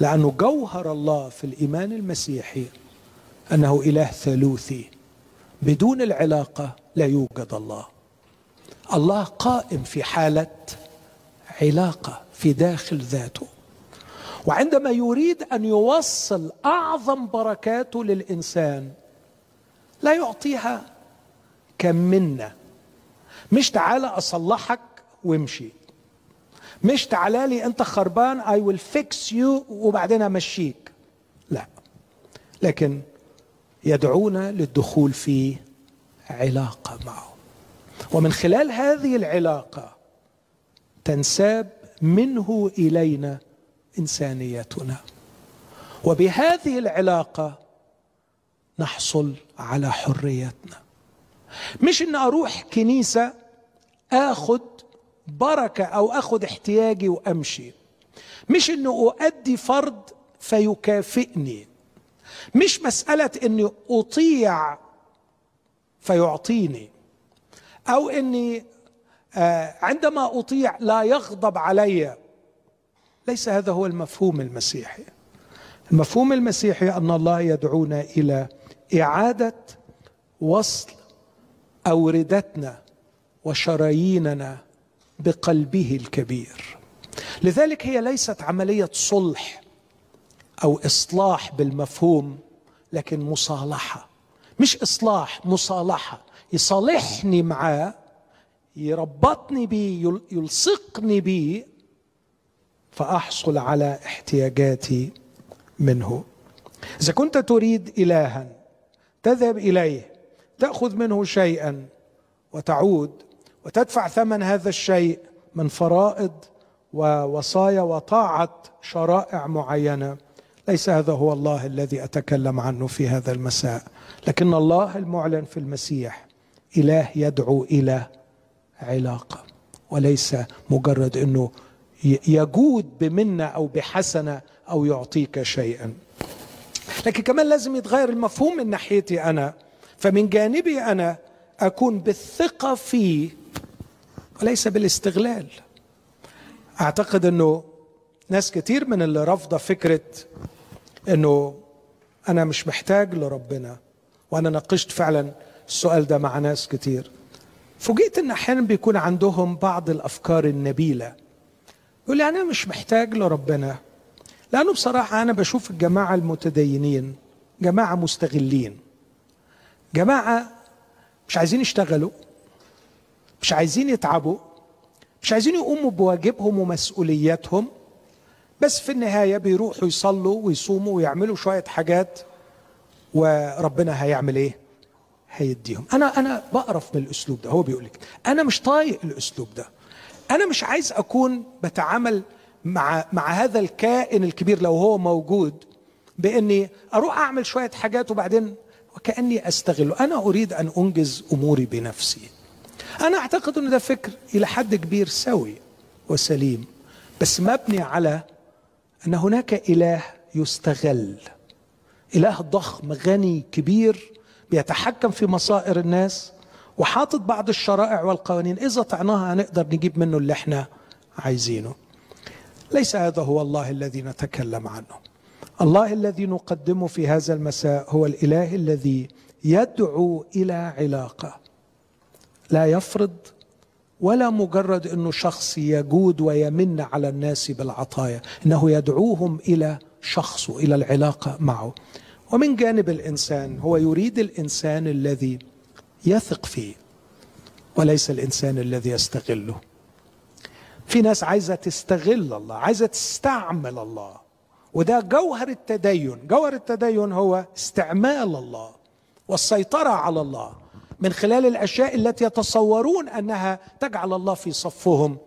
لأنه جوهر الله في الإيمان المسيحي أنه إله ثالوثي. بدون العلاقة لا يوجد الله. الله قائم في حالة علاقة في داخل ذاته. وعندما يريد أن يوصل أعظم بركاته للإنسان لا يعطيها كمنة. مش تعالى أصلحك وامشي. مش تعالى لي أنت خربان I will fix you وبعدين أمشيك. لا. لكن يدعونا للدخول في علاقة معه. ومن خلال هذه العلاقة تنساب منه إلينا انسانيتنا وبهذه العلاقة نحصل على حريتنا. مش إن أروح كنيسة آخد بركة أو آخد احتياجي وأمشي. مش إنه أؤدي فرض فيكافئني. مش مسألة إني أطيع فيعطيني. أو إني آه، عندما أطيع لا يغضب علي. ليس هذا هو المفهوم المسيحي. المفهوم المسيحي أن الله يدعونا إلى إعادة وصل أوردتنا وشراييننا بقلبه الكبير. لذلك هي ليست عملية صلح أو إصلاح بالمفهوم لكن مصالحة. مش إصلاح مصالحة. يصالحني معاه يربطني بيه يلصقني بيه فأحصل على احتياجاتي منه. إذا كنت تريد الها تذهب إليه تأخذ منه شيئا وتعود وتدفع ثمن هذا الشيء من فرائض ووصايا وطاعة شرائع معينة. ليس هذا هو الله الذي أتكلم عنه في هذا المساء. لكن الله المعلن في المسيح. إله يدعو إلى علاقه وليس مجرد إنه يجود بمنة أو بحسنة أو يعطيك شيئا. لكن كمان لازم يتغير المفهوم من ناحيتي أنا. فمن جانبي أنا أكون بالثقة فيه وليس بالاستغلال. أعتقد إنه ناس كتير من اللي رافضة فكرة إنه أنا مش محتاج لربنا وأنا ناقشت فعلا السؤال ده مع ناس كتير. فوجئت إن أحيانا بيكون عندهم بعض الأفكار النبيلة. يقول أنا مش محتاج لربنا لأنه بصراحة أنا بشوف الجماعة المتدينين جماعة مستغلين. جماعة مش عايزين يشتغلوا مش عايزين يتعبوا مش عايزين يقوموا بواجبهم ومسؤولياتهم بس في النهاية بيروحوا يصلوا ويصوموا ويعملوا شوية حاجات وربنا هيعمل إيه؟ هيديهم. أنا أنا بقرف من الأسلوب ده. هو بيقول لك أنا مش طايق الأسلوب ده. أنا مش عايز أكون بتعامل مع مع هذا الكائن الكبير لو هو موجود بإني أروح أعمل شوية حاجات وبعدين وكأني أستغله. أنا أريد أن أنجز أموري بنفسي. أنا أعتقد إن ده فكر إلى حد كبير سوي وسليم بس مبني على أن هناك إله يستغل. إله ضخم غني كبير بيتحكم في مصائر الناس وحاطط بعض الشرائع والقوانين. إذا طعناها هنقدر نجيب منه اللي إحنا عايزينه. ليس هذا هو الله الذي نتكلم عنه. الله الذي نقدمه في هذا المساء هو الإله الذي يدعو إلى علاقة. لا يفرض ولا مجرد إنه شخص يجود ويمن على الناس بالعطايا إنه يدعوهم إلى شخصه إلى العلاقة معه. ومن جانب الإنسان هو يريد الإنسان الذي يثق فيه وليس الإنسان الذي يستغله. في ناس عايزة تستغل الله عايزة تستعمل الله. وده جوهر التدين. جوهر التدين هو استعمال الله والسيطرة على الله من خلال الأشياء التي يتصورون أنها تجعل الله في صفهم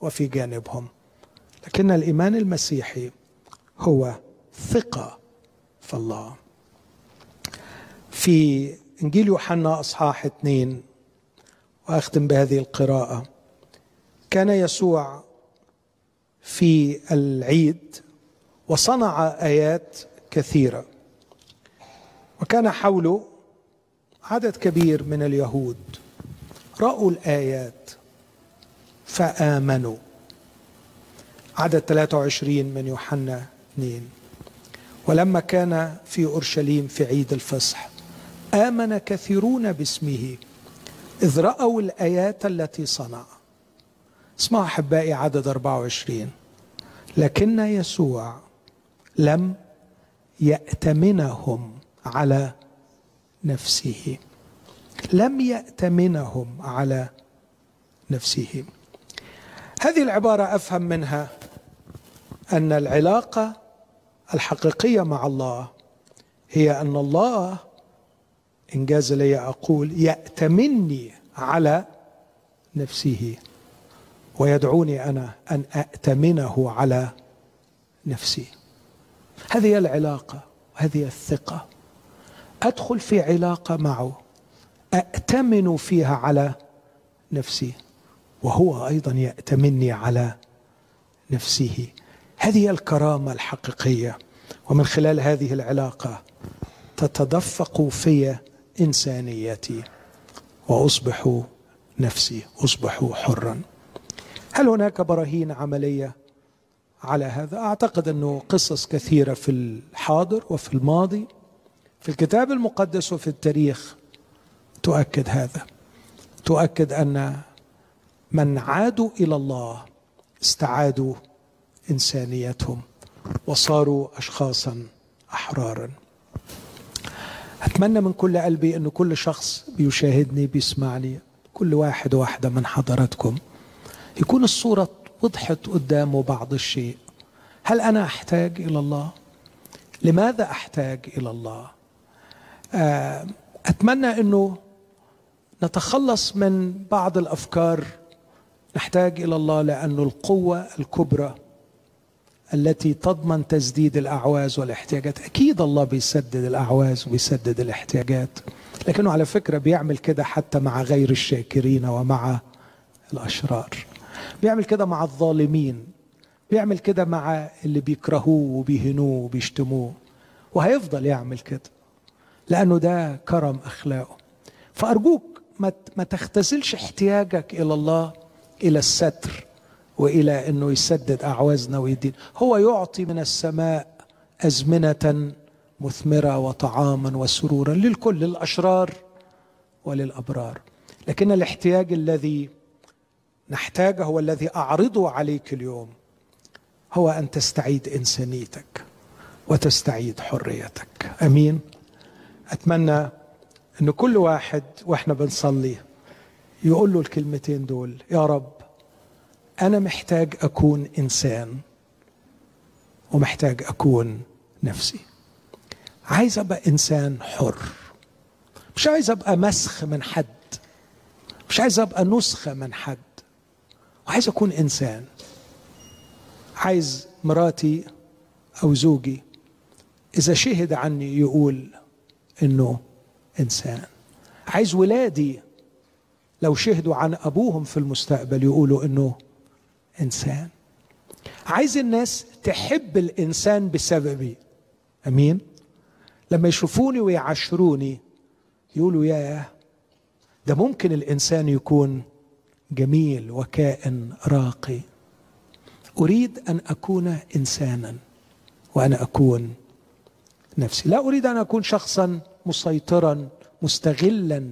وفي جانبهم. لكن الإيمان المسيحي هو ثقة في الله. في إنجيل يوحنا أصحاح اثنين وأختم بهذه القراءة. كان يسوع في العيد وصنع آيات كثيرة وكان حوله عدد كبير من اليهود. رأوا الآيات فآمنوا. عدد 23 من يوحنا 2 ولما كان في أورشليم في عيد الفصح آمن كثيرون باسمه إذ رأوا الآيات التي صنع. اسمعوا أحبائي عدد 24 لكن يسوع لم يأتمنهم على نفسه. لم يأتمنهم على نفسه. هذه العبارة أفهم منها أن العلاقة الحقيقية مع الله هي أن الله إنجاز لي أقول يأتمني على نفسه ويدعوني أنا أن أأتمنه على نفسي. هذه العلاقة وهذه الثقة. أدخل في علاقة معه. أأتمن فيها على نفسي. وهو أيضا يأتمني على نفسه. هذه الكرامة الحقيقية. ومن خلال هذه العلاقة تتدفق في إنسانيتي وأصبح نفسي أصبح حرا. هل هناك براهين عملية على هذا؟ أعتقد أنه قصص كثيرة في الحاضر وفي الماضي. في الكتاب المقدس وفي التاريخ تؤكد هذا. تؤكد أن من عادوا إلى الله استعادوا إنسانيتهم وصاروا اشخاصا أحرارا. أتمنى من كل قلبي إنه كل شخص بيشاهدني بيسمعني كل واحد واحدة من حضراتكم. يكون الصورة وضحت قدامه بعض الشيء. هل أنا أحتاج إلى الله؟ لماذا أحتاج إلى الله؟ آه، أتمنى إنه نتخلص من بعض الأفكار. نحتاج إلى الله لأن القوة الكبرى التي تضمن تسديد الأعواز والاحتياجات. أكيد الله بيسدد الأعواز وبيسدد الاحتياجات. لكنه على فكرة بيعمل كده حتى مع غير الشاكرين ومع الأشرار. بيعمل كده مع الظالمين. بيعمل كده مع اللي بيكرهوه وبيهنوه وبيشتموه. وهيفضل يعمل كده لأنه ده كرم أخلاقه. فأرجوك ما تختزلش احتياجك إلى الله إلى الستر. وإلى أنه يسدد أعوازنا ويدين. هو يعطي من السماء أزمنة مثمرة وطعاما وسرورا للكل للأشرار وللأبرار. لكن الاحتياج الذي نحتاجه هو الذي أعرضه عليك اليوم هو أن تستعيد إنسانيتك وتستعيد حريتك. أمين. أتمنى أن كل واحد وإحنا بنصلي يقول له الكلمتين دول يا رب أنا محتاج أكون إنسان ومحتاج أكون نفسي. عايز أبقى إنسان حر. مش عايز أبقى مسخ من حد. مش عايز أبقى نسخه من حد. وعايز أكون إنسان. عايز مراتي أو زوجي إذا شهد عني يقول إنه إنسان. عايز ولادي لو شهدوا عن أبوهم في المستقبل يقولوا إنه إنسان. عايز الناس تحب الإنسان بسببي. أمين؟ لما يشوفوني ويعاشروني يقولوا ياه ده ممكن الإنسان يكون جميل وكائن راقي. أريد أن أكون إنسانا وأنا أكون نفسي. لا أريد أن أكون شخصا مسيطرا مستغلا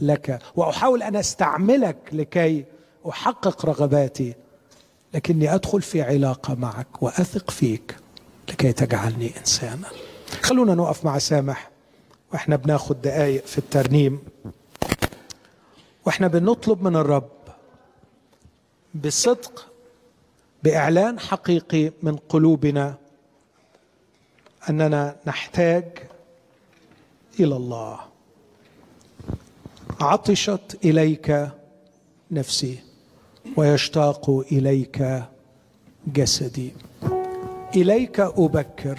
لك وأحاول أن أستعملك لكي أحقق رغباتي. لكني أدخل في علاقة معك وأثق فيك لكي تجعلني إنسانا. خلونا نقف مع سامح. وإحنا بناخد دقايق في الترنيم. وإحنا بنطلب من الرب بصدق بإعلان حقيقي من قلوبنا أننا نحتاج إلى الله. عطشت إليك نفسي. ويشتاق إليك جسدي. إليك أبكر.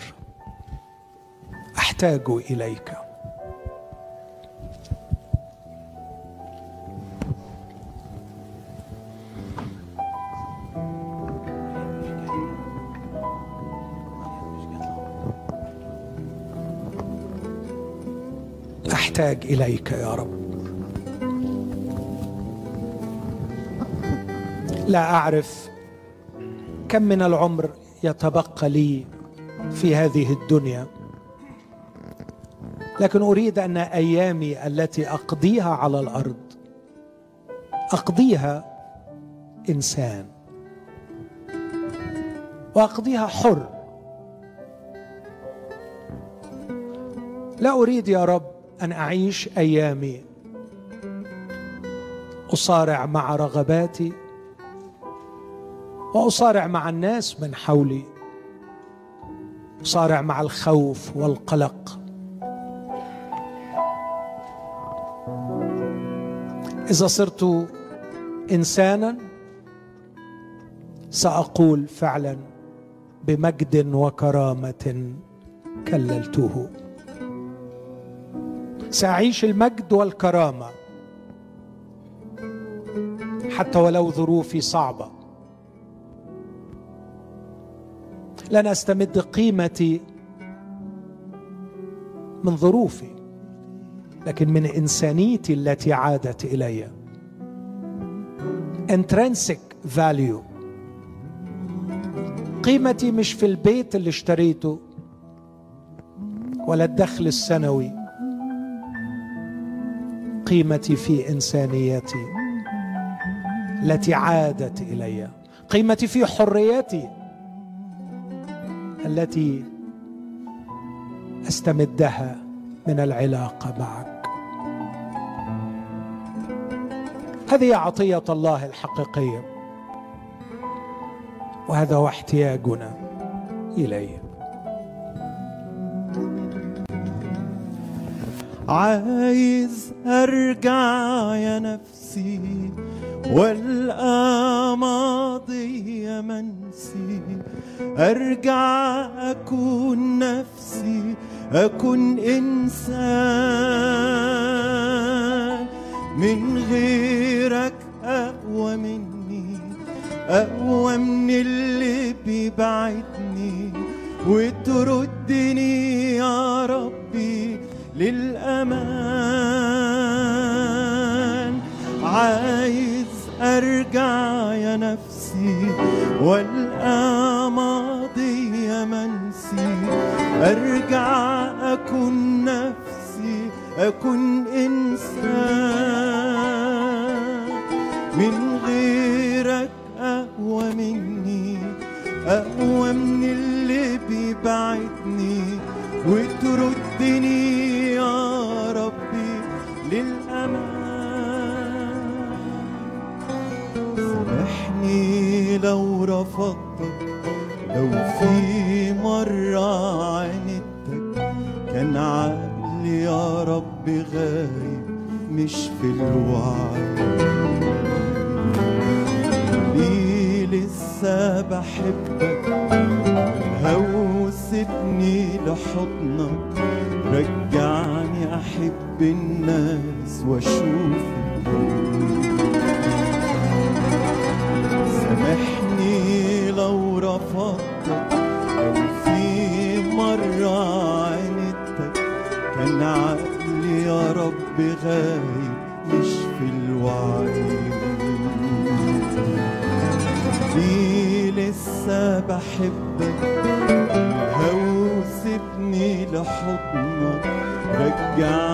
أحتاج إليك. أحتاج إليك يا رب. لا أعرف كم من العمر يتبقى لي في هذه الدنيا. لكن أريد أن أيامي التي أقضيها على الأرض أقضيها إنسان وأقضيها حر. لا أريد يا رب أن أعيش أيامي أصارع مع رغباتي وأصارع مع الناس من حولي. اصارع مع الخوف والقلق. إذا صرت إنسانا سأقول فعلا بمجد وكرامة كللته. سأعيش المجد والكرامة حتى ولو ظروفي صعبة. لن استمد قيمتي من ظروفي لكن من إنسانيتي التي عادت إلي. Intrinsic value. قيمتي مش في البيت اللي اشتريته ولا الدخل السنوي. قيمتي في انسانيتي التي عادت إلي. قيمتي في حريتي التي أستمدها من العلاقة معك. هذه عطية الله الحقيقية وهذا هو احتياجنا إليه. عايز أرجع يا نفسي والأماضي منسي. أرجع أكون نفسي أكون إنسان. من غيرك أقوى مني أقوى من اللي بيبعدني. وتردني يا ربي للأمان. عايز أرجع يا نفسي والأماضي يا منسي. أرجع أكون نفسي أكون إنسان. من غيرك أقوى مني أقوى من اللي بيبعدني. وتردني رفضتك لو في مرة عاندتك كان عقلي يا رب غايب مش في الوعي. ليه لسه بحبك هوسبني لحضنك رجعني أحب الناس واشوف رفضتك لو في مرة عاندتك كان عقلي يا رب غايب مش في الوعي. ليه لسه بحبك هوسبني لحضنك رجعني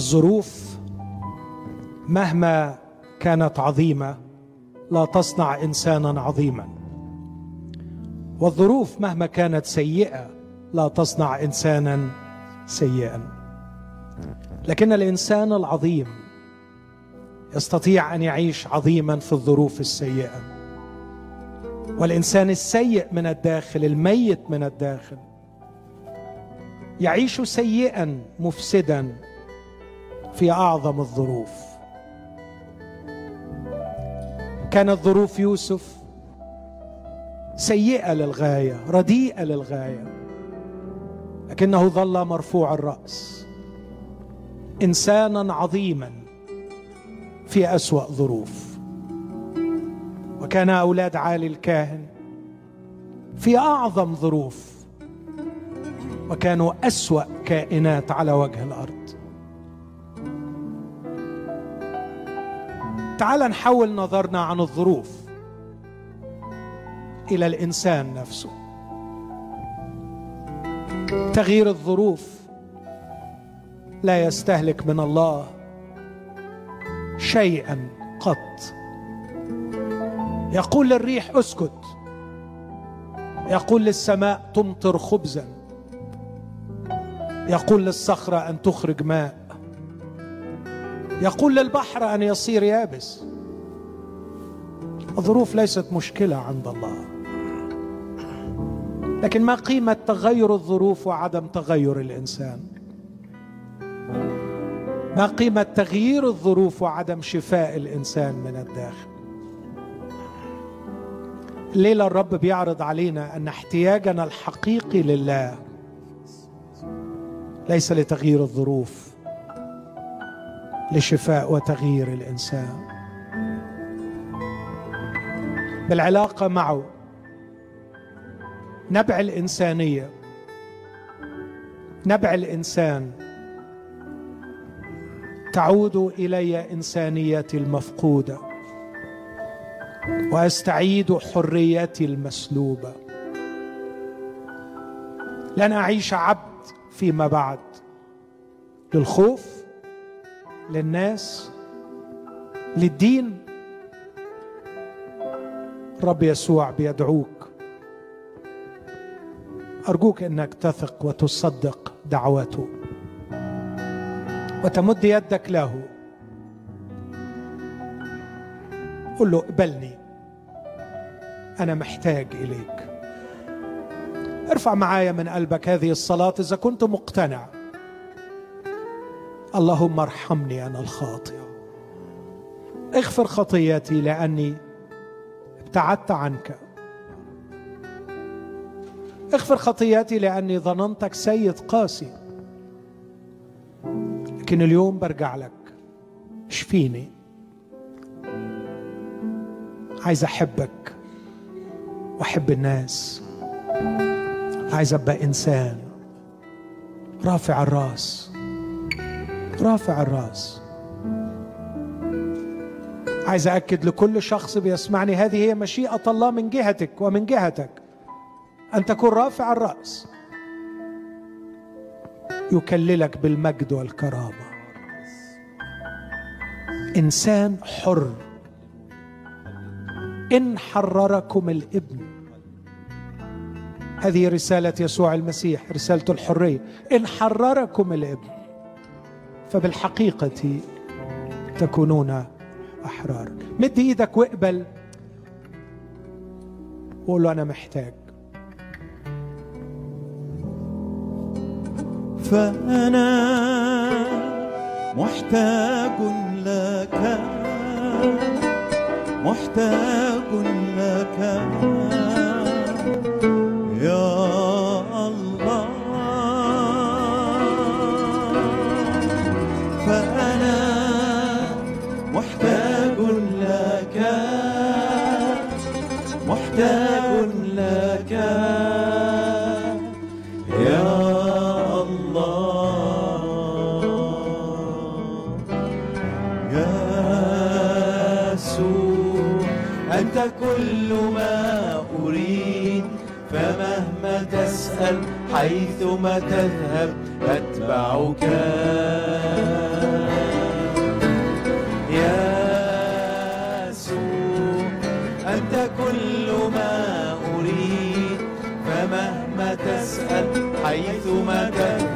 الظروف مهما كانت عظيمة لا تصنع إنسانا عظيما. والظروف مهما كانت سيئة لا تصنع إنسانا سيئا. لكن الإنسان العظيم يستطيع أن يعيش عظيما في الظروف السيئة. والإنسان السيء من الداخل الميت من الداخل يعيش سيئا مفسدا في أعظم الظروف. كانت ظروف يوسف سيئة للغاية رديئة للغاية. لكنه ظل مرفوع الرأس. إنسانا عظيما في أسوأ ظروف. وكان أولاد عالي الكاهن في أعظم ظروف. وكانوا أسوأ كائنات على وجه الأرض. تعال نحول نظرنا عن الظروف إلى الإنسان نفسه. تغيير الظروف لا يستهلك من الله شيئا قط. يقول للريح اسكت. يقول للسماء تمطر خبزا. يقول للصخرة أن تخرج ماء. يقول للبحر أن يصير يابس. الظروف ليست مشكلة عند الله. لكن ما قيمة تغير الظروف وعدم تغير الإنسان؟ ما قيمة تغيير الظروف وعدم شفاء الإنسان من الداخل؟ الليلة الرب بيعرض علينا أن احتياجنا الحقيقي لله ليس لتغيير الظروف. لشفاء وتغيير الإنسان. بالعلاقة معه نبع الإنسانية نبع الإنسان. تعود إلي انسانيتي المفقودة وأستعيد حريتي المسلوبة. لن أعيش عبد فيما بعد. للخوف للناس للدين. رب يسوع بيدعوك. أرجوك إنك تثق وتصدق دعوته وتمد يدك له. قل له اقبلني. أنا محتاج إليك. ارفع معايا من قلبك هذه الصلاة إذا كنت مقتنع. اللهم ارحمني أنا الخاطئ. اغفر خطيتي لأني ابتعدت عنك. اغفر خطياتي لأني ظننتك سيد قاسي. لكن اليوم برجع لك. اشفيني. عايز أحبك. وأحب الناس. عايز أبقى إنسان. رافع الراس. رافع الراس. عايز اكد لكل شخص بيسمعني هذه هي مشيئة الله من جهتك ومن جهتك. أن تكون رافع الرأس. يكللك بالمجد والكرامة. إنسان حر. إن حرركم الإبن. هذه رسالة يسوع المسيح رسالة الحرية. إن حرركم الإبن. فبالحقيقة تكونون أحرار. مد إيدك واقبل. وقول له أنا محتاج. فأنا محتاج لك. محتاج لك. تسأل حيثما تذهب أتبعك. يسوع أنت كل ما أريد فمهما تسأل حيثما تذهب.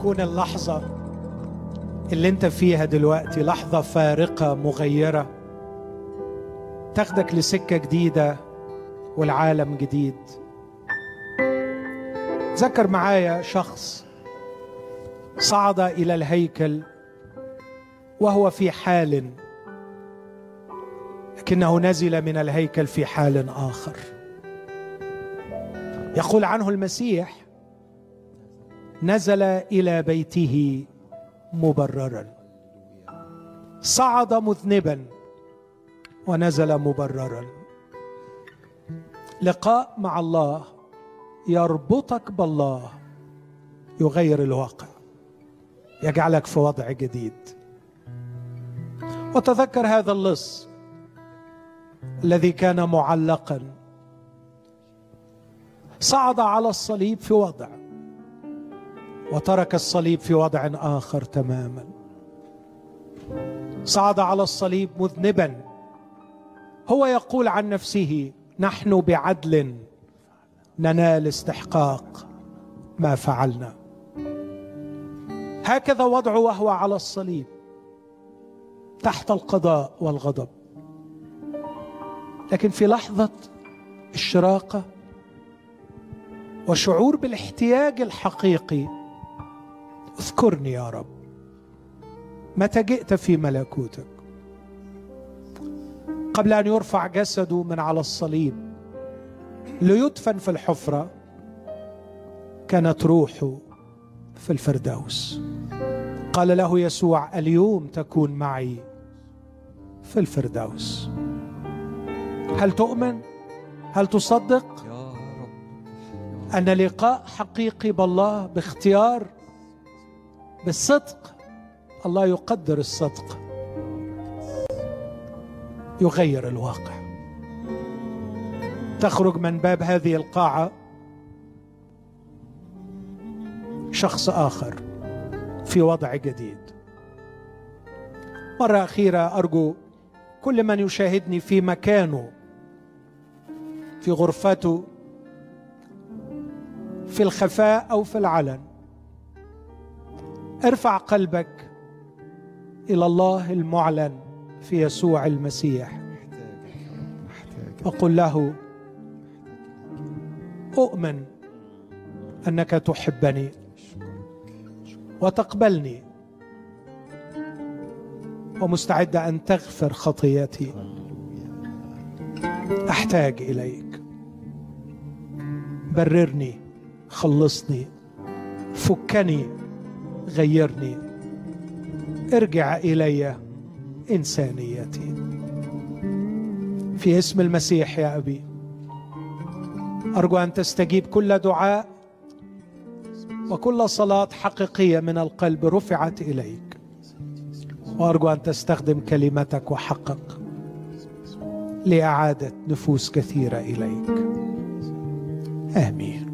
تكون اللحظة اللي انت فيها دلوقتي لحظة فارقة مغيرة تاخدك لسكة جديدة والعالم جديد. ذكر معايا شخص صعد إلى الهيكل وهو في حال لكنه نزل من الهيكل في حال آخر. يقول عنه المسيح نزل إلى بيته مبررا. صعد مذنبا ونزل مبررا. لقاء مع الله يربطك بالله يغير الواقع يجعلك في وضع جديد. وتذكر هذا اللص الذي كان معلقا. صعد على الصليب في وضع. وترك الصليب في وضع آخر تماما. صعد على الصليب مذنبا. هو يقول عن نفسه نحن بعدل ننال استحقاق ما فعلنا. هكذا وضعه وهو على الصليب تحت القضاء والغضب. لكن في لحظة الشراقة وشعور بالاحتياج الحقيقي اذكرني يا رب. متى جئت في ملكوتك؟ قبل أن يرفع جسده من على الصليب ليدفن في الحفرة كانت روحه في الفردوس. قال له يسوع اليوم تكون معي في الفردوس. هل تؤمن؟ هل تصدق؟ أن لقاء حقيقي بالله باختيار بالصدق. الله يقدر الصدق. يغير الواقع. تخرج من باب هذه القاعة شخص آخر في وضع جديد. مرة أخيرة أرجو كل من يشاهدني في مكانه في غرفته في الخفاء أو في العلن ارفع قلبك إلى الله المعلن في يسوع المسيح. وقل له أؤمن أنك تحبني وتقبلني ومستعد أن تغفر خطيتي. أحتاج إليك. بررني خلصني فكني غيرني. ارجع إلي إنسانيتي. في اسم المسيح يا أبي. أرجو أن تستجيب كل دعاء وكل صلاة حقيقية من القلب رفعت إليك. وأرجو أن تستخدم كلمتك وحقك لإعادة نفوس كثيرة إليك. آمين.